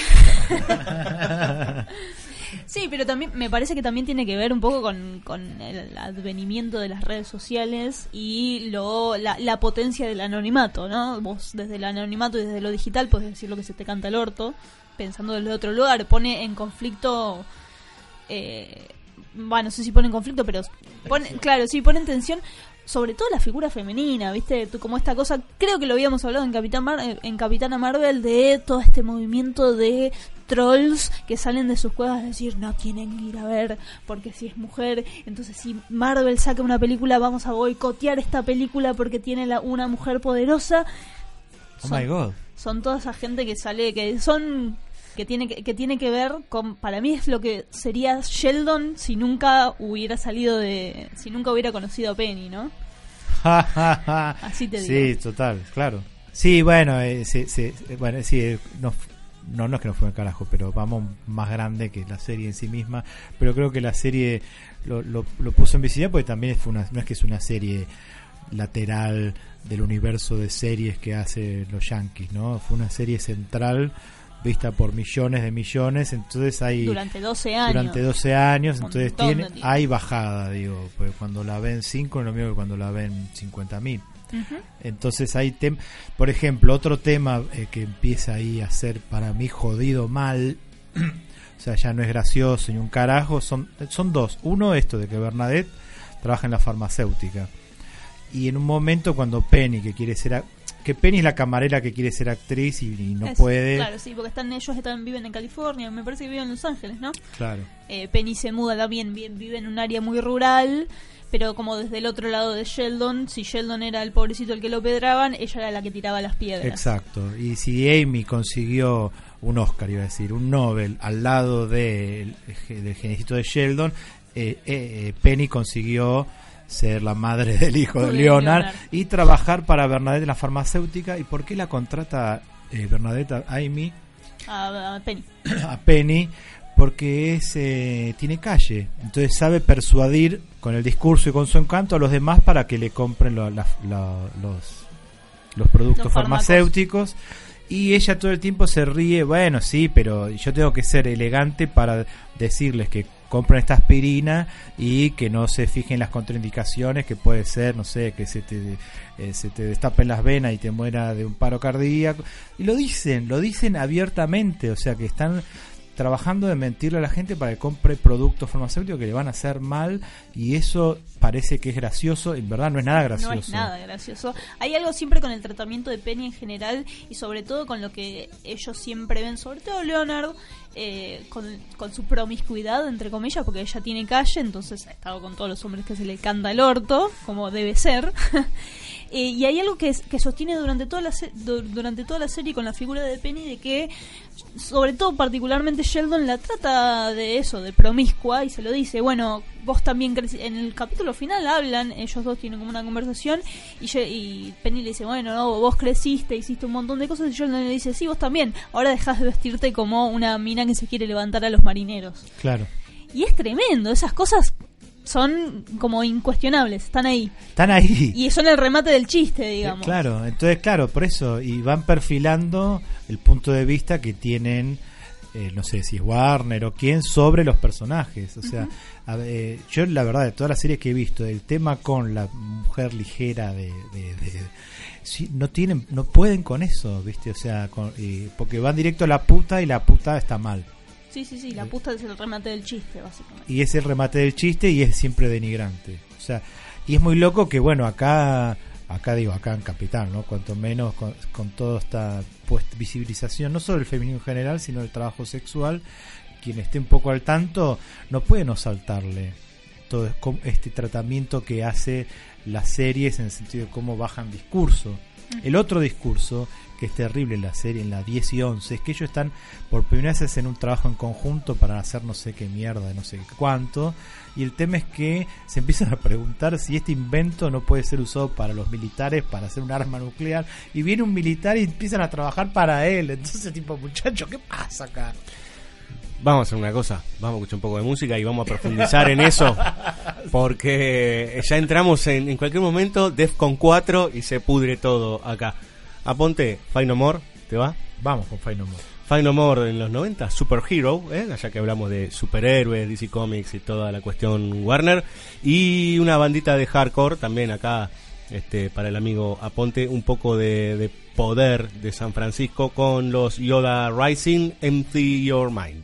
Sí, pero también me parece que también tiene que ver un poco con, con el advenimiento de las redes sociales y lo, la, la potencia del anonimato, ¿no? Vos desde el anonimato y desde lo digital puedes decir lo que se te canta el orto, pensando desde otro lugar, pone en conflicto... Eh, bueno, no sé si pone en conflicto, pero pone, claro, sí, pone en tensión sobre todo la figura femenina, ¿viste? Tú, Como esta cosa, creo que lo habíamos hablado en, Capitán Mar- eh, en Capitana Marvel de todo este movimiento de trolls que salen de sus cuevas a decir no tienen que ir a ver porque si es mujer, entonces si Marvel saca una película vamos a boicotear esta película porque tiene la, una mujer poderosa. oh my god son toda esa gente que sale que son que tiene que, que tiene que ver con para mí es lo que sería Sheldon si nunca hubiera salido de si nunca hubiera conocido a Penny no Así te Sí, total, claro. Sí, bueno, eh, sí, sí, eh, bueno, sí, eh, no, no, no es que no fue al carajo, pero vamos más grande que la serie en sí misma. Pero creo que la serie lo, lo, lo puso en visibilidad porque también fue una, no es que es una serie lateral del universo de series que hace los Yankees, ¿no? Fue una serie central vista por millones de millones, entonces hay durante 12 años durante 12 años, entonces tiene hay bajada, digo, pues cuando la ven 5 es lo mismo que cuando la ven 50 mil. Entonces hay tem por ejemplo, otro tema eh, que empieza ahí a ser para mí jodido mal, o sea, ya no es gracioso ni un carajo, son, son dos. Uno, esto de que Bernadette trabaja en la farmacéutica. Y en un momento cuando Penny, que quiere ser... que Penny es la camarera que quiere ser actriz y, y no Es- puede... claro sí porque están ellos están viven en California me parece que viven en Los Ángeles no Claro. Eh, Penny se muda también, bien, vive en un área muy rural, pero como desde el otro lado de Sheldon, si Sheldon era el pobrecito el que lo pedraban, ella era la que tiraba las piedras. Exacto. Y si Amy consiguió un Oscar, iba a decir, un Nobel al lado de- del genecito de Sheldon, eh, eh, eh, Penny consiguió ser la madre del hijo de Leonard, Leonard. y trabajar para Bernadette en la farmacéutica. ¿Y por qué la contrata eh, Bernadette a Amy A, a Penny. a Penny? Porque es eh, tiene calle, entonces sabe persuadir con el discurso y con su encanto a los demás para que le compren lo- la- la- los, los productos Los farmacéuticos Y ella todo el tiempo se ríe, bueno, sí, pero yo tengo que ser elegante para decirles que compren esta aspirina y que no se fijen las contraindicaciones, que puede ser, no sé, que se te, eh, se te destapen las venas y te muera de un paro cardíaco. Y lo dicen, lo dicen abiertamente, o sea que están trabajando de mentirle a la gente para que compre productos farmacéuticos que le van a hacer mal y eso parece que es gracioso, en verdad no es nada gracioso. No es nada gracioso. Hay algo siempre con el tratamiento de Penny en general y sobre todo con lo que ellos siempre ven, sobre todo Leonard, eh, con, con, su promiscuidad, entre comillas, porque ella tiene calle, entonces ha estado con todos los hombres que se le canta el orto, como debe ser. eh, y hay algo que, que sostiene durante toda, la durante toda la serie con la figura de Penny de que sobre todo particularmente Sheldon la trata de eso, de promiscua, y se lo dice, bueno, vos también en el capítulo final hablan, ellos dos tienen como una conversación, y, y Penny le dice, bueno, no, vos creciste, hiciste un montón de cosas, y Sheldon le dice, sí, vos también, ahora dejas de vestirte como una mina que se quiere levantar a los marineros. Claro. Y es tremendo, esas cosas son como incuestionables, están ahí. Están ahí. Y son el remate del chiste, digamos. Claro, entonces, claro, por eso, y van perfilando el punto de vista que tienen, eh, no sé si es Warner o quién, sobre los personajes. O sea, eh, yo la verdad, de todas las series que he visto, el tema con la mujer ligera de... no tienen no pueden con eso viste o sea porque van directo a la puta y la puta está mal Sí, sí, sí, la puta es el remate del chiste, básicamente. Y es el remate del chiste y es siempre denigrante. O sea, y es muy loco que, bueno, acá, acá digo, acá en Capital, ¿no? Cuanto menos con, toda esta pues, visibilización, no solo del feminismo en general, sino del trabajo sexual, quien esté un poco al tanto, no puede no saltarle todo este tratamiento que hace las series en el sentido de cómo bajan discurso. El otro discurso que es terrible la serie, en la 10 y 11, es que ellos están por primera vez en un trabajo en conjunto para hacer no sé qué mierda, no sé cuánto, y el tema es que se empiezan a preguntar si este invento no puede ser usado para los militares para hacer un arma nuclear, y viene un militar y empiezan a trabajar para él, entonces tipo, muchacho, ¿qué pasa acá? Vamos a hacer una cosa, vamos a escuchar un poco de música y vamos a profundizar en eso, porque ya entramos en, en cualquier momento Defcon 4 y se pudre todo acá. Aponte Fight No More, ¿te va? Vamos con Fight No More. Fight No More en los 90, Superhero, ¿eh? allá que hablamos de superhéroes, DC Comics y toda la cuestión Warner. Y una bandita de hardcore también acá este, para el amigo Aponte, un poco de, de poder de San Francisco con los Yoda Rising, Empty Your Mind.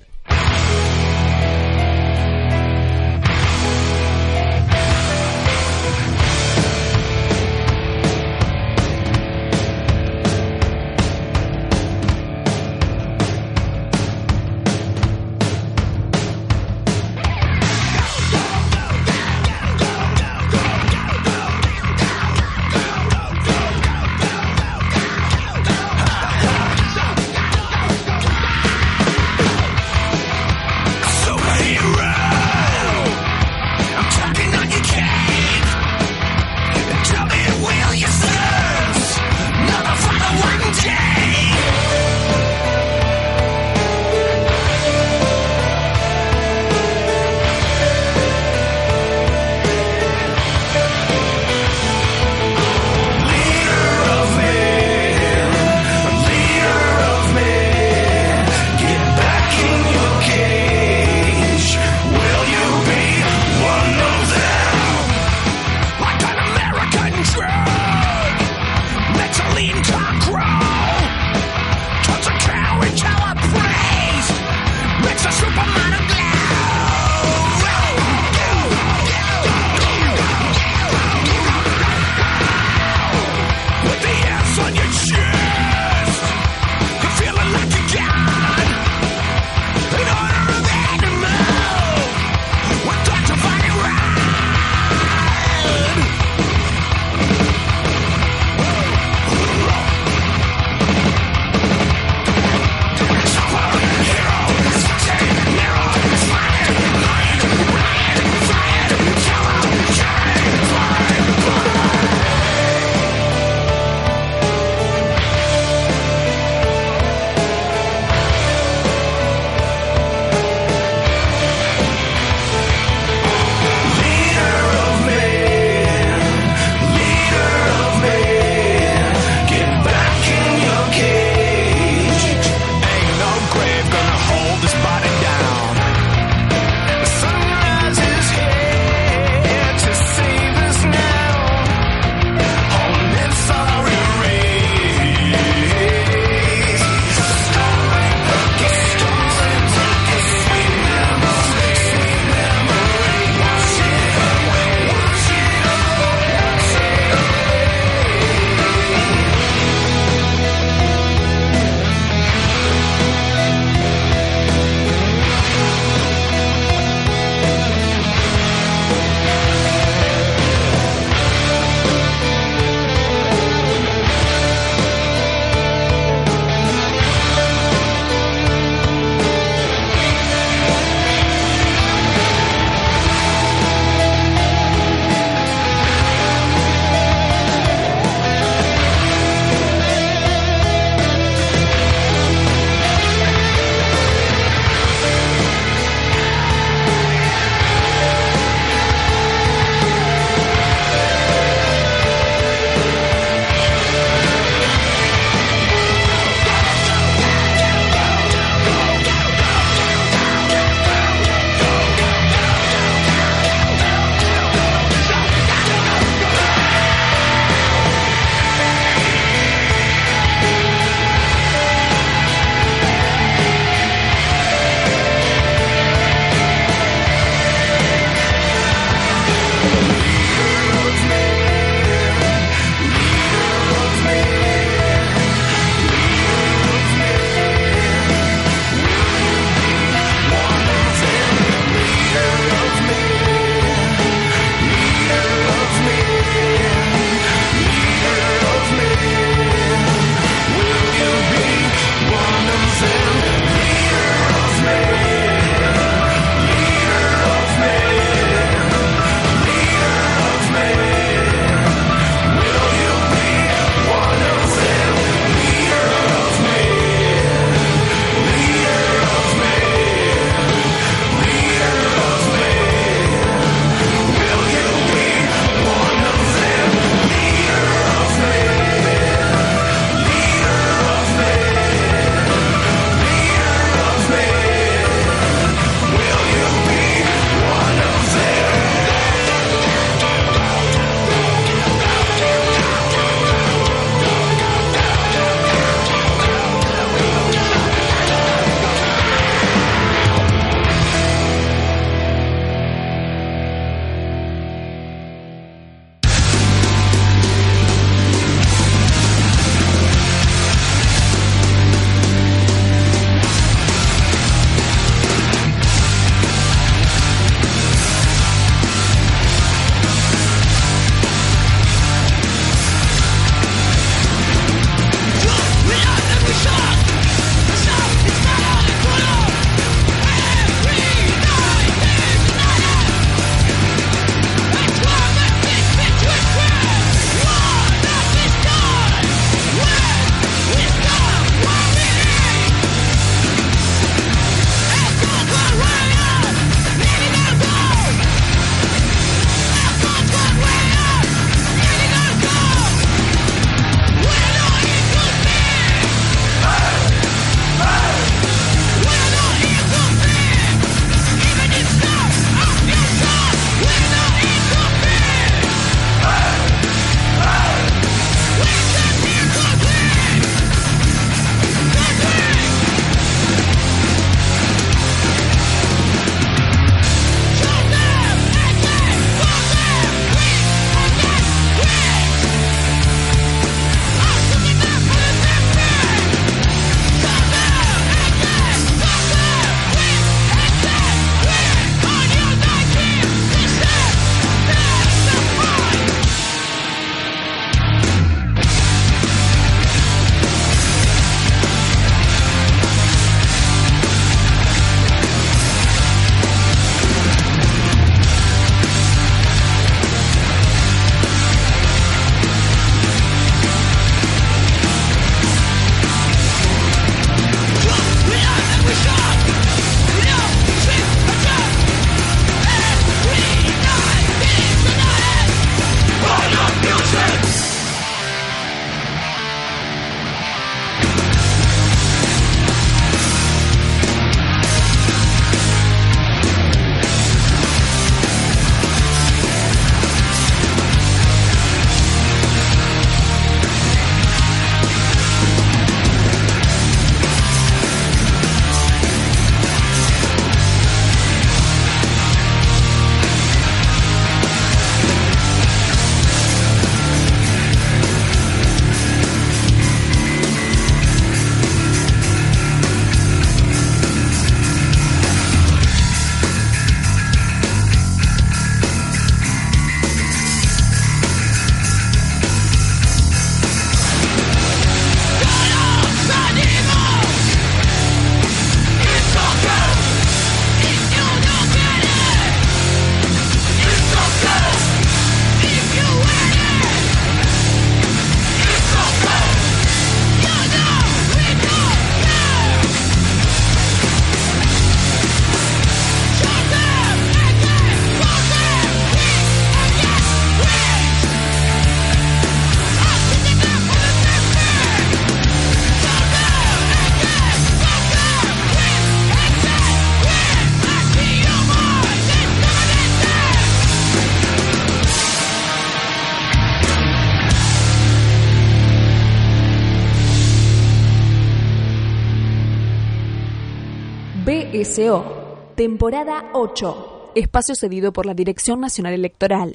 RSO, temporada 8, espacio cedido por la Dirección Nacional Electoral.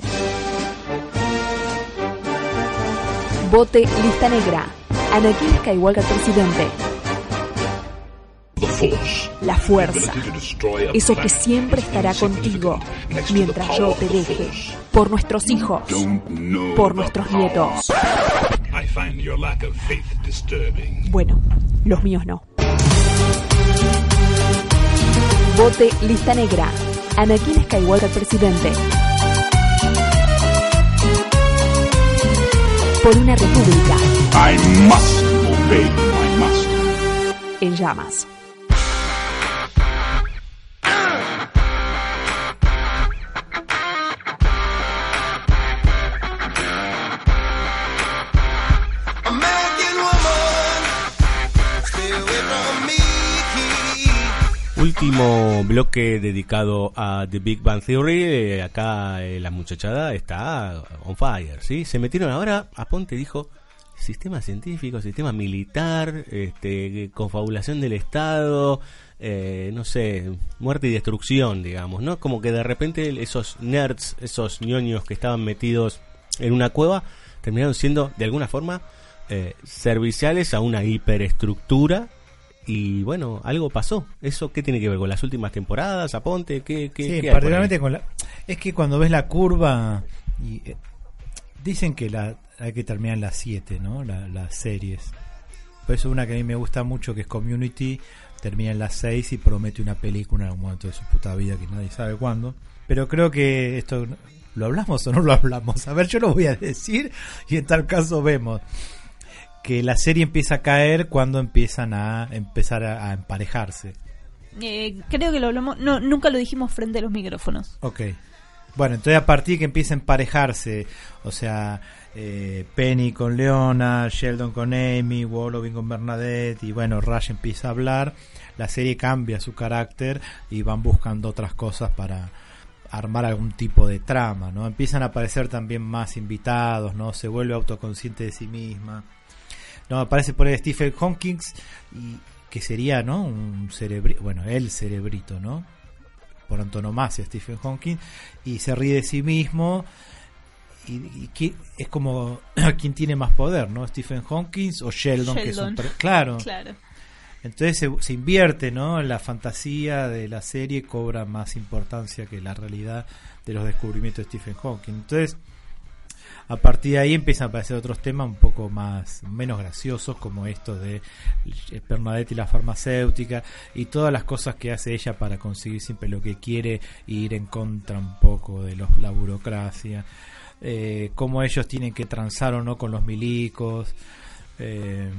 Vote Lista Negra, Anakin Skywalker presidente. La fuerza, eso que siempre estará contigo mientras yo te deje, por nuestros hijos, por nuestros nietos. Bueno, los míos no. Vote Lista Negra. Anakin Skywalker presidente. Por una república. I must obey my master. En llamas. Último bloque dedicado a The Big Bang Theory. Eh, acá eh, la muchachada está on fire, ¿sí? Se metieron ahora, Aponte dijo, sistema científico, sistema militar, este, confabulación del Estado, eh, no sé, muerte y destrucción, digamos, ¿no? Como que de repente esos nerds, esos ñoños que estaban metidos en una cueva, terminaron siendo, de alguna forma, eh, serviciales a una hiperestructura y bueno, algo pasó. ¿Eso qué tiene que ver con las últimas temporadas? ¿Aponte? ¿Qué, qué, Sí, qué particularmente con la... Es que cuando ves la curva... Y, eh, dicen que la hay que terminar en las 7, ¿no? La- las series. Por eso una que a mí me gusta mucho, que es Community, termina en las 6 y promete una película en algún momento de su puta vida que nadie sabe cuándo. Pero creo que esto... ¿Lo hablamos o no lo hablamos? A ver, yo lo voy a decir y en tal caso vemos que la serie empieza a caer cuando empiezan a empezar a, a emparejarse. Eh, creo que lo hablamos, no, nunca lo dijimos frente a los micrófonos. Ok. Bueno, entonces a partir que empieza a emparejarse, o sea, eh, Penny con Leona, Sheldon con Amy, Wolverine con Bernadette, y bueno, Rush empieza a hablar, la serie cambia su carácter y van buscando otras cosas para armar algún tipo de trama, ¿no? Empiezan a aparecer también más invitados, ¿no? Se vuelve autoconsciente de sí misma. No, aparece por ahí Stephen Hawking y que sería, ¿no? Un cerebrito, bueno, el cerebrito, ¿no? Por antonomasia Stephen Hawking y se ríe de sí mismo y, y qui- es como quién tiene más poder, ¿no? Stephen Hawking o Sheldon, que es un claro. Claro. Entonces se, se invierte, ¿no? La fantasía de la serie cobra más importancia que la realidad de los descubrimientos de Stephen Hawking. Entonces, a partir de ahí empiezan a aparecer otros temas un poco más menos graciosos como estos de Bernadette y la farmacéutica y todas las cosas que hace ella para conseguir siempre lo que quiere e ir en contra un poco de los, la burocracia eh, cómo ellos tienen que transar o no con los milicos eh,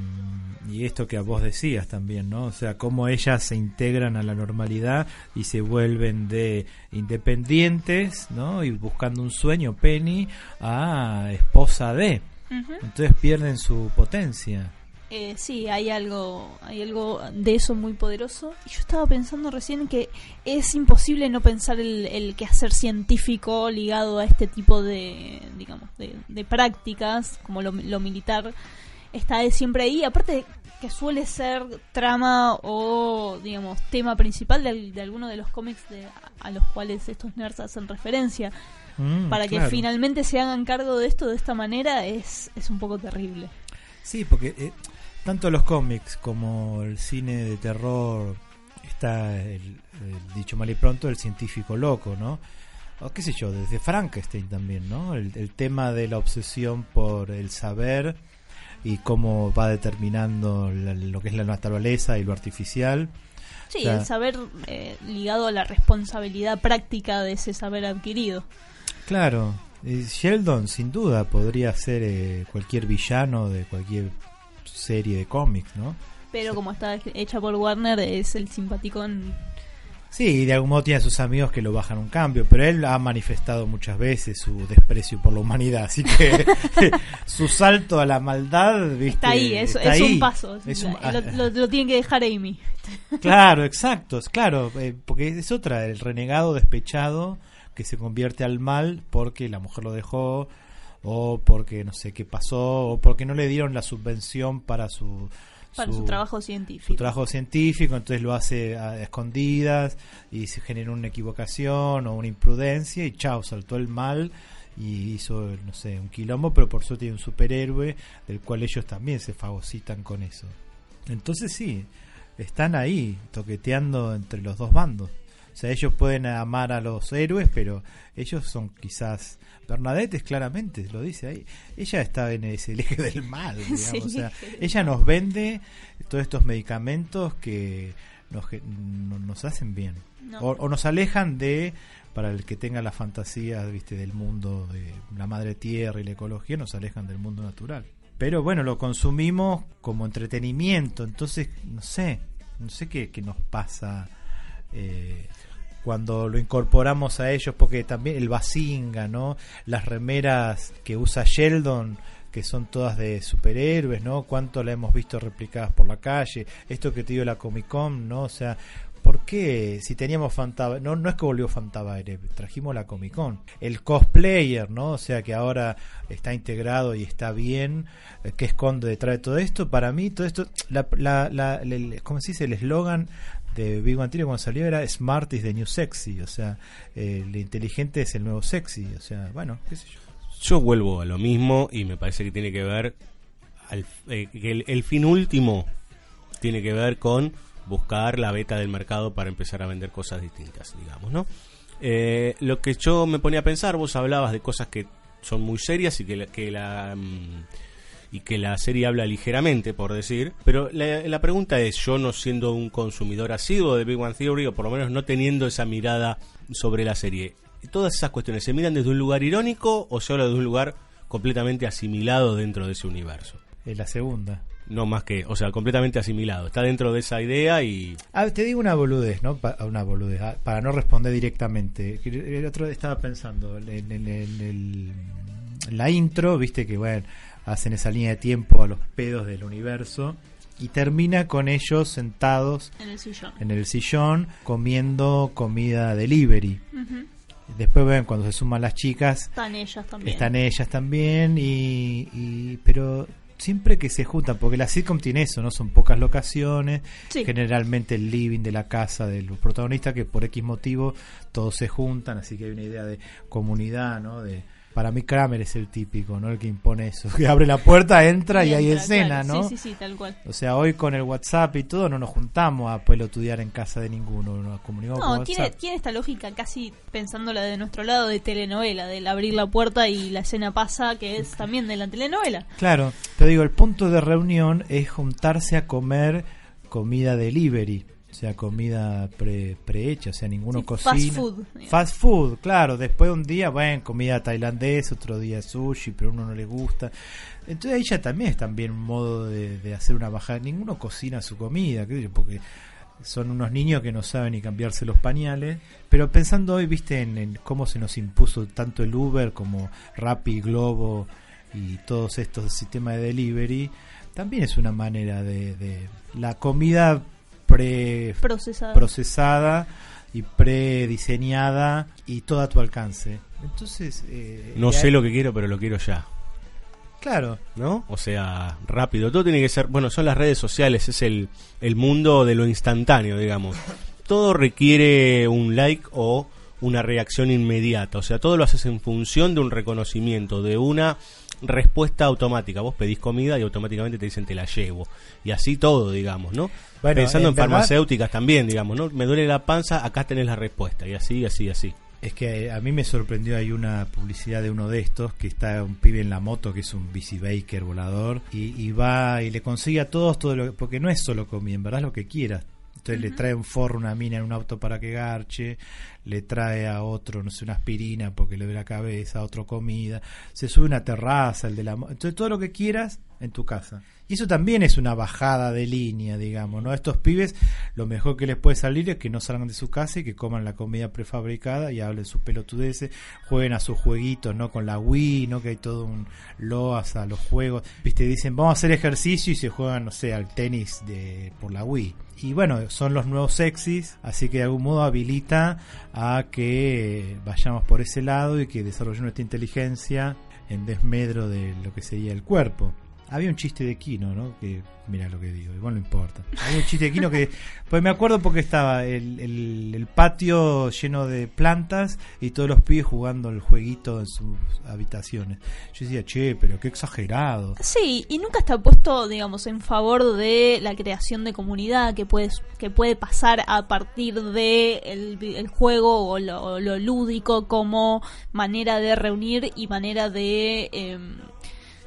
y esto que a vos decías también, ¿no? O sea, cómo ellas se integran a la normalidad y se vuelven de independientes, ¿no? Y buscando un sueño, Penny, a esposa de. Entonces pierden su potencia. Eh, sí, hay algo, hay algo de eso muy poderoso. Y yo estaba pensando recién que es imposible no pensar el, el quehacer científico ligado a este tipo de, digamos, de, de prácticas, como lo, lo militar, está siempre ahí. Aparte que suele ser trama o, digamos, tema principal de, de alguno de los cómics de, a los cuales estos nerds hacen referencia. Mm, Para que claro. finalmente se hagan cargo de esto de esta manera es, es un poco terrible. Sí, porque eh, tanto los cómics como el cine de terror está el, el dicho mal y pronto el científico loco, ¿no? O qué sé yo, desde Frankenstein también, ¿no? El, el tema de la obsesión por el saber y cómo va determinando la- lo que es la naturaleza y lo artificial. Sí, O sea, el saber eh, ligado a la responsabilidad práctica de ese saber adquirido. Claro, Sheldon sin duda podría ser eh, cualquier villano de cualquier serie de cómics, ¿no? Pero como está hecha por Warner, es el simpaticón. Sí, de algún modo tiene a sus amigos que lo bajan un cambio, pero él ha manifestado muchas veces su desprecio por la humanidad, así que su salto a la maldad, ¿viste? Está ahí, es, Está es ahí. un paso. Es un- lo, lo- que dejar Amy. Claro, exacto, es claro, eh, porque es otra, el renegado despechado que se convierte al mal porque la mujer lo dejó o porque no sé qué pasó o porque no le dieron la subvención para su Para su, trabajo científico. Su trabajo científico, entonces lo hace a escondidas y se genera una equivocación o una imprudencia y chao, saltó el mal y hizo, no sé, un quilombo, pero por suerte hay un superhéroe del cual ellos también se fagocitan con eso. Entonces sí, están ahí toqueteando entre los dos bandos. O sea, ellos pueden amar a los héroes, pero ellos son quizás... Bernadette es claramente, lo dice ahí, ella está en ese eje del mal, digamos. o sea, ella nos vende todos estos medicamentos que nos, nos hacen bien. O, o, nos alejan de, para el que tenga la fantasía viste del mundo de la madre tierra y la ecología, nos alejan del mundo natural. Pero bueno, lo consumimos como entretenimiento, entonces, no sé, no sé qué, qué nos pasa. Eh, cuando lo incorporamos a ellos, porque también el Basinga, ¿no? Las remeras que usa Sheldon, que son todas de superhéroes, ¿no? Cuánto la hemos visto replicadas por la calle, esto que te dio la Comic Con, ¿no? O sea, ¿por qué si teníamos Fanta no no es que volvió Fantabaire, trajimos la Comic Con, el cosplayer, ¿no? O sea, que ahora está integrado y está bien, eh, ¿qué esconde detrás de todo esto? Para mí todo esto la, la, la, ¿cómo se dice? El eslogan de Big Theory cuando salió era Smart is the new sexy, o sea, eh, el inteligente es el nuevo sexy, o sea, bueno, qué sé yo. Yo vuelvo a lo mismo y me parece que tiene que ver, al, eh, el, el, fin último tiene que ver con buscar la beta del mercado para empezar a vender cosas distintas, digamos, ¿no? Eh, lo que yo me ponía a pensar, vos hablabas de cosas que son muy serias y que la, que la mmm, y que la serie habla ligeramente, por decir. Pero la, la, pregunta es, yo no siendo un consumidor asiduo de Big One Theory, o por lo menos no teniendo esa mirada sobre la serie, ¿todas esas cuestiones se miran desde un lugar irónico o se habla desde un lugar completamente asimilado dentro de ese universo? Es la segunda. No más que, o sea, completamente asimilado. Está dentro de esa idea y... Ah, te digo una boludez, ¿no? Pa una boludez, ah, para no responder directamente. El otro estaba pensando en, en, en, en la intro, viste que, bueno, hacen esa línea de tiempo a los pedos del universo y termina con ellos sentados en el sillón, en el sillón comiendo comida delivery. Uh -huh. Después ven cuando se suman las chicas, están ellas también. Están ellas también y, y pero siempre que se juntan, porque la sitcom tiene eso, ¿no? Son pocas locaciones, sí. generalmente el living de la casa de los protagonistas que por X motivo todos se juntan, así que hay una idea de comunidad, ¿no? De, para mí Kramer es el típico, ¿no? El que impone eso. Que abre la puerta, entra y, y hay escena, claro. ¿no? Sí, sí, sí, tal cual. O sea, hoy con el WhatsApp y todo no nos juntamos a pelotudear en casa de ninguno, nos comunicamos no, con tiene, tiene esta lógica casi pensándola de nuestro lado de telenovela, del abrir la puerta y la escena pasa, que es también de la telenovela. Claro, te digo, el punto de reunión es juntarse a comer comida delivery sea, comida pre, prehecha, o sea, ninguno sí, cocina. Fast food. Fast food, claro. Después de un día, bueno, comida tailandesa, otro día sushi, pero a uno no le gusta. Entonces ahí ya también es también un modo de, de hacer una bajada. Ninguno cocina su comida, porque son unos niños que no saben ni cambiarse los pañales. Pero pensando hoy, viste, en, en cómo se nos impuso tanto el Uber como Rappi, Globo y todos estos sistemas de delivery, también es una manera de, de la comida pre procesada. procesada y prediseñada y todo a tu alcance. Entonces, eh, no sé hay... lo que quiero, pero lo quiero ya. Claro. ¿No? O sea, rápido. Todo tiene que ser. Bueno, son las redes sociales, es el, el mundo de lo instantáneo, digamos. Todo requiere un like o una reacción inmediata. O sea, todo lo haces en función de un reconocimiento, de una respuesta automática. Vos pedís comida y automáticamente te dicen te la llevo. Y así todo, digamos, ¿no? Bueno, Pensando en, en farmacéuticas también, digamos, ¿no? Me duele la panza, acá tenés la respuesta. Y así, así, así. Es que a mí me sorprendió, hay una publicidad de uno de estos que está un pibe en la moto que es un bici baker volador y, y va y le consigue a todos todo lo porque no es solo comida, en verdad es lo que quieras. Entonces uh -huh. le trae un forro, una mina en un auto para que garche, le trae a otro, no sé, una aspirina porque le ve la cabeza, otro comida, se sube una terraza, el de la entonces todo lo que quieras en tu casa. Y eso también es una bajada de línea, digamos, ¿no? A estos pibes lo mejor que les puede salir es que no salgan de su casa y que coman la comida prefabricada y hablen sus pelotudeces, jueguen a sus jueguitos, ¿no? Con la Wii, ¿no? Que hay todo un loas a los juegos. Viste, dicen, vamos a hacer ejercicio y se juegan, no sé, al tenis de por la Wii. Y bueno, son los nuevos sexys, así que de algún modo habilita a que vayamos por ese lado y que desarrollemos nuestra inteligencia en desmedro de lo que sería el cuerpo. Había un chiste de Kino, ¿no? Que, mira lo que digo, igual no importa. Había un chiste de Kino que, pues me acuerdo porque estaba el, el- el patio lleno de plantas y todos los pibes jugando el jueguito en sus habitaciones. Yo decía, che, pero qué exagerado. Sí, y nunca está puesto, digamos, en favor de la creación de comunidad que puede, que puede pasar a partir de el, el juego o lo, lo lúdico como manera de reunir y manera de... em,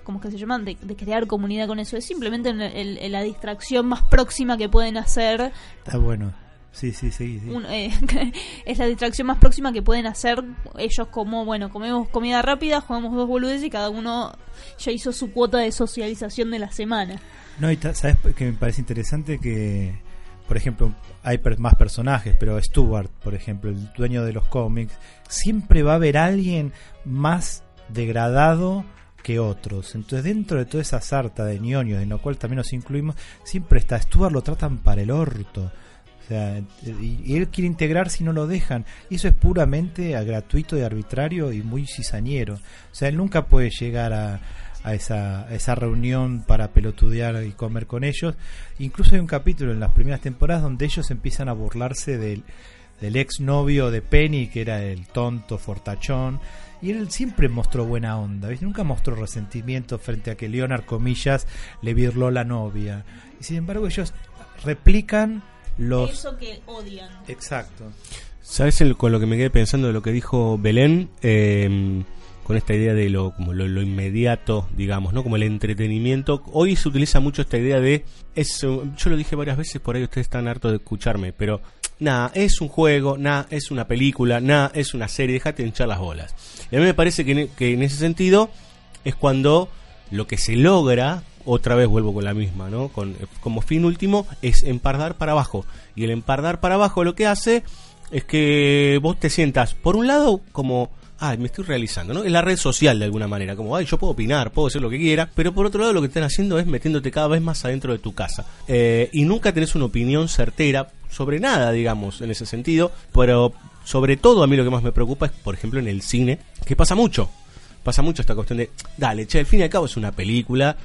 ¿Cómo es que se llaman? De, de crear comunidad con eso. Es simplemente el- el- el- la distracción más próxima que pueden hacer Está bueno. Sí, sí, sí. sí. un- eh, es la distracción más próxima que pueden hacer ellos como, bueno, comemos comida rápida, jugamos dos boludeces y cada uno ya hizo su cuota de socialización de la semana. No, y ¿sabes que me parece interesante? Que, por ejemplo, hay per- más personajes, pero Stuart, por ejemplo, el dueño de los cómics, siempre va a haber alguien más degradado que otros. Entonces, dentro de toda esa sarta de ñoños, en lo cual también nos incluimos, siempre está Stuart, lo tratan para el orto. O sea, y, él quiere integrarse y no lo dejan. Y eso es puramente gratuito y arbitrario y muy cizañero. O sea, él nunca puede llegar a, a esa, esa reunión para pelotudear y comer con ellos. Incluso hay un capítulo en las primeras temporadas donde ellos empiezan a burlarse del, del ex novio de Penny, que era el tonto fortachón. Y él siempre mostró buena onda, ¿viste? nunca mostró resentimiento frente a que Leonard, comillas, le virló la novia. Y sin embargo, ellos replican los. Eso que odian. Exacto. ¿Sabes el- con lo que me quedé pensando de lo que dijo Belén? Eh, con esta idea de lo, como lo, lo inmediato, digamos, ¿no? Como el entretenimiento. Hoy se utiliza mucho esta idea de. Es, eh, yo lo dije varias veces, por ahí ustedes están hartos de escucharme, pero. Nada, es un juego, nada, es una película, nada, es una serie, déjate hinchar las bolas. Y a mí me parece que en, que en ese sentido es cuando lo que se logra, otra vez vuelvo con la misma, ¿no? Con, como fin último, es empardar para abajo. Y el empardar para abajo lo que hace es que vos te sientas, por un lado, como, ay, me estoy realizando, ¿no? En la red social de alguna manera, como, ay, yo puedo opinar, puedo hacer lo que quiera, pero por otro lado lo que están haciendo es metiéndote cada vez más adentro de tu casa. Eh, y nunca tenés una opinión certera sobre nada, digamos, en ese sentido, pero sobre todo a mí lo que más me preocupa es, por ejemplo, en el cine, que pasa mucho pasa mucho esta cuestión de, dale, che, al fin y al cabo es una película,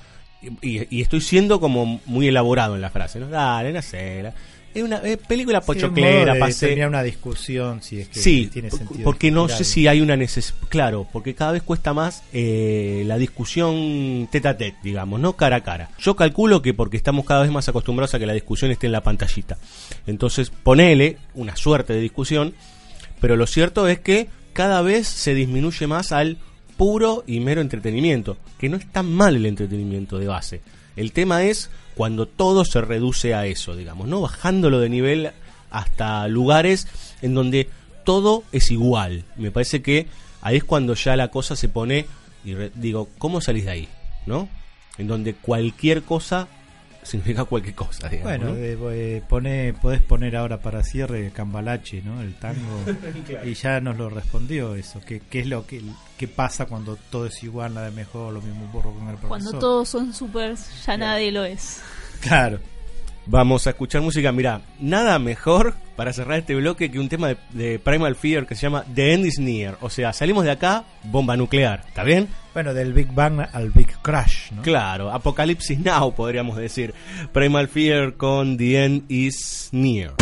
y, estoy siendo como muy elaborado en la frase, ¿no? Dale, no sé, la- es una eh, película Sí, pochoclera, pasé. terminar una discusión si es que Sí, tiene sentido. porque no sé si hay una necesidad, claro, porque cada vez cuesta más eh, la discusión tete a tete, digamos, no cara a cara. Yo calculo que porque estamos cada vez más acostumbrados a que la discusión esté en la pantallita. Entonces, ponele una suerte de discusión, pero lo cierto es que cada vez se disminuye más al puro y mero entretenimiento, que no es tan mal el entretenimiento de base. El tema es cuando todo se reduce a eso, digamos, ¿no? Bajándolo de nivel hasta lugares en donde todo es igual. Me parece que ahí es cuando ya la cosa se pone y re- digo, ¿cómo salís de ahí? ¿No? En donde cualquier cosa significa cualquier cosa, digamos. Bueno, ¿no? eh, eh, pone, podés poner ahora para cierre Cambalache, ¿no? El tango. Y ya nos lo respondió eso. ¿Qué, qué es lo que qué pasa cuando todo es igual, nada mejor, lo mismo burro con el profesor? Cuando todos son supers, ya nadie lo es. Claro. Vamos a escuchar música. Mira, nada mejor para cerrar este bloque que un tema de, de Primal Fear que se llama The End is Near. O sea, salimos de acá, bomba nuclear. ¿Está bien? Bueno, del Big Bang al Big Crash, ¿no? Claro, Apocalipsis Now, podríamos decir. Primal Fear con The End is Near.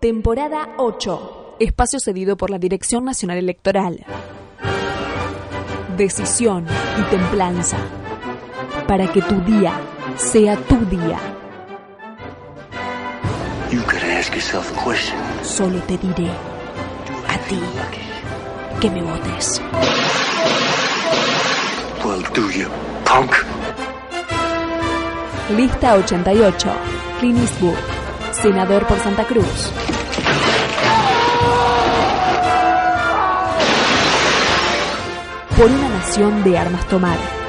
Temporada 8, espacio cedido por la Dirección Nacional Electoral. Decisión y templanza, para que tu día sea tu día. You could ask yourself a question. Solo te diré a ti que me votes. Well, do you, punk? Lista 88, Clint Eastwood, senador por Santa Cruz. Por una nación de armas tomar.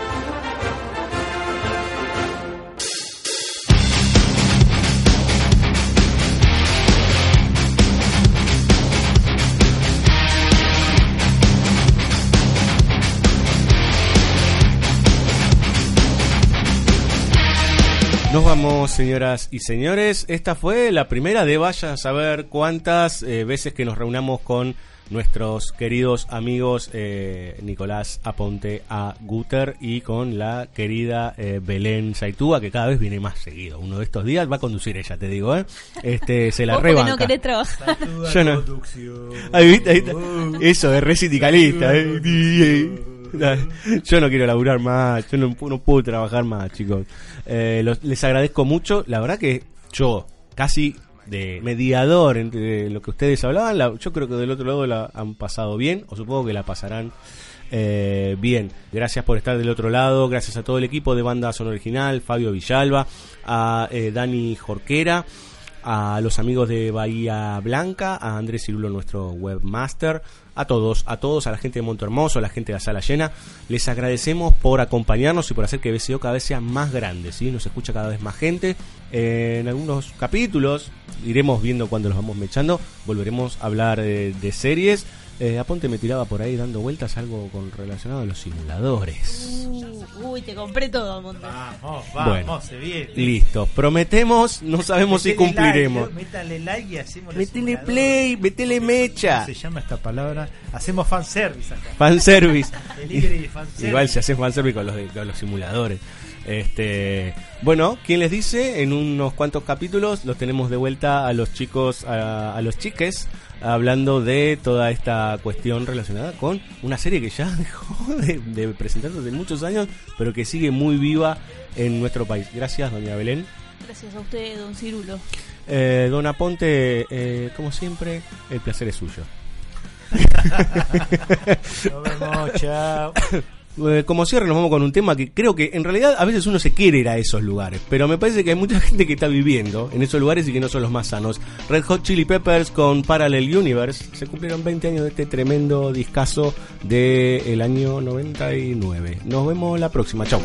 Nos vamos, señoras y señores. Esta fue la primera de vaya a saber cuántas eh, veces que nos reunamos con nuestros queridos amigos eh, Nicolás Aponte a Guter y con la querida eh, Belén Saitúa, que cada vez viene más seguido. Uno de estos días va a conducir ella, te digo, ¿eh? Este, se la rebanca. no querés trabajar. Yo no. Ahí, ahí. Eso de re sindicalista, ¿eh? Yo no quiero laburar más, yo no, no puedo trabajar más, chicos. Eh, los- les agradezco mucho. La verdad que yo, casi de mediador entre lo que ustedes hablaban, la- yo creo que del otro lado la han pasado bien, o supongo que la pasarán eh, bien. Gracias por estar del otro lado, gracias a todo el equipo de Banda Son Original, Fabio Villalba, a eh, Dani Jorquera, a los amigos de Bahía Blanca, a Andrés Cirulo, nuestro webmaster, a todos, a todos, a la gente de Monte Hermoso, a la gente de la sala llena, les agradecemos por acompañarnos y por hacer que BCO cada vez sea más grande, ¿sí? Nos escucha cada vez más gente. En algunos capítulos, iremos viendo cuando los vamos mechando, volveremos a hablar eh, de series. Eh, Aponte me tiraba por ahí dando vueltas algo con relacionado a los simuladores. Uh, uy, te compré todo, Monte. Vamos, Bueno. vamos, se viene. Listo, prometemos, no sabemos si cumpliremos. like, métale like y hacemos simuladores. play, metele mecha. ¿Cómo se llama esta palabra? Hacemos fanservice acá. Fanservice. Delivery de fanservice. Igual se hace fanservice con los, de- con los simuladores. Este, bueno, ¿quién les dice? En unos cuantos capítulos los tenemos de vuelta a los chicos, a, a los chiques, hablando de toda esta cuestión relacionada con una serie que ya dejó de, de presentarse hace muchos años, pero que sigue muy viva en nuestro país. Gracias, doña Belén. Gracias a usted, don Cirulo. Eh, don Aponte, eh, como siempre, el placer es suyo. Nos vemos, chao. Eh, como cierre nos vamos con un tema que creo que en realidad a veces uno se quiere ir a esos lugares, pero me parece que hay mucha gente que está viviendo en esos lugares y que no son los más sanos. Red Hot Chili Peppers con Parallel Universe se cumplieron 20 años de este tremendo discazo del año 99. Nos vemos la próxima, chao.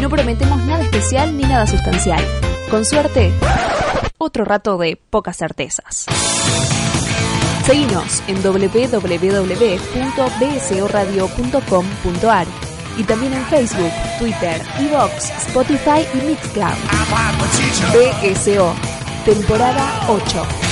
No prometemos nada especial ni nada sustancial. Con suerte, otro rato de pocas certezas. Seguinos en www.bsoradio.com.ar y también en Facebook, Twitter, Evox, Spotify y Mixcloud. BSO, temporada 8.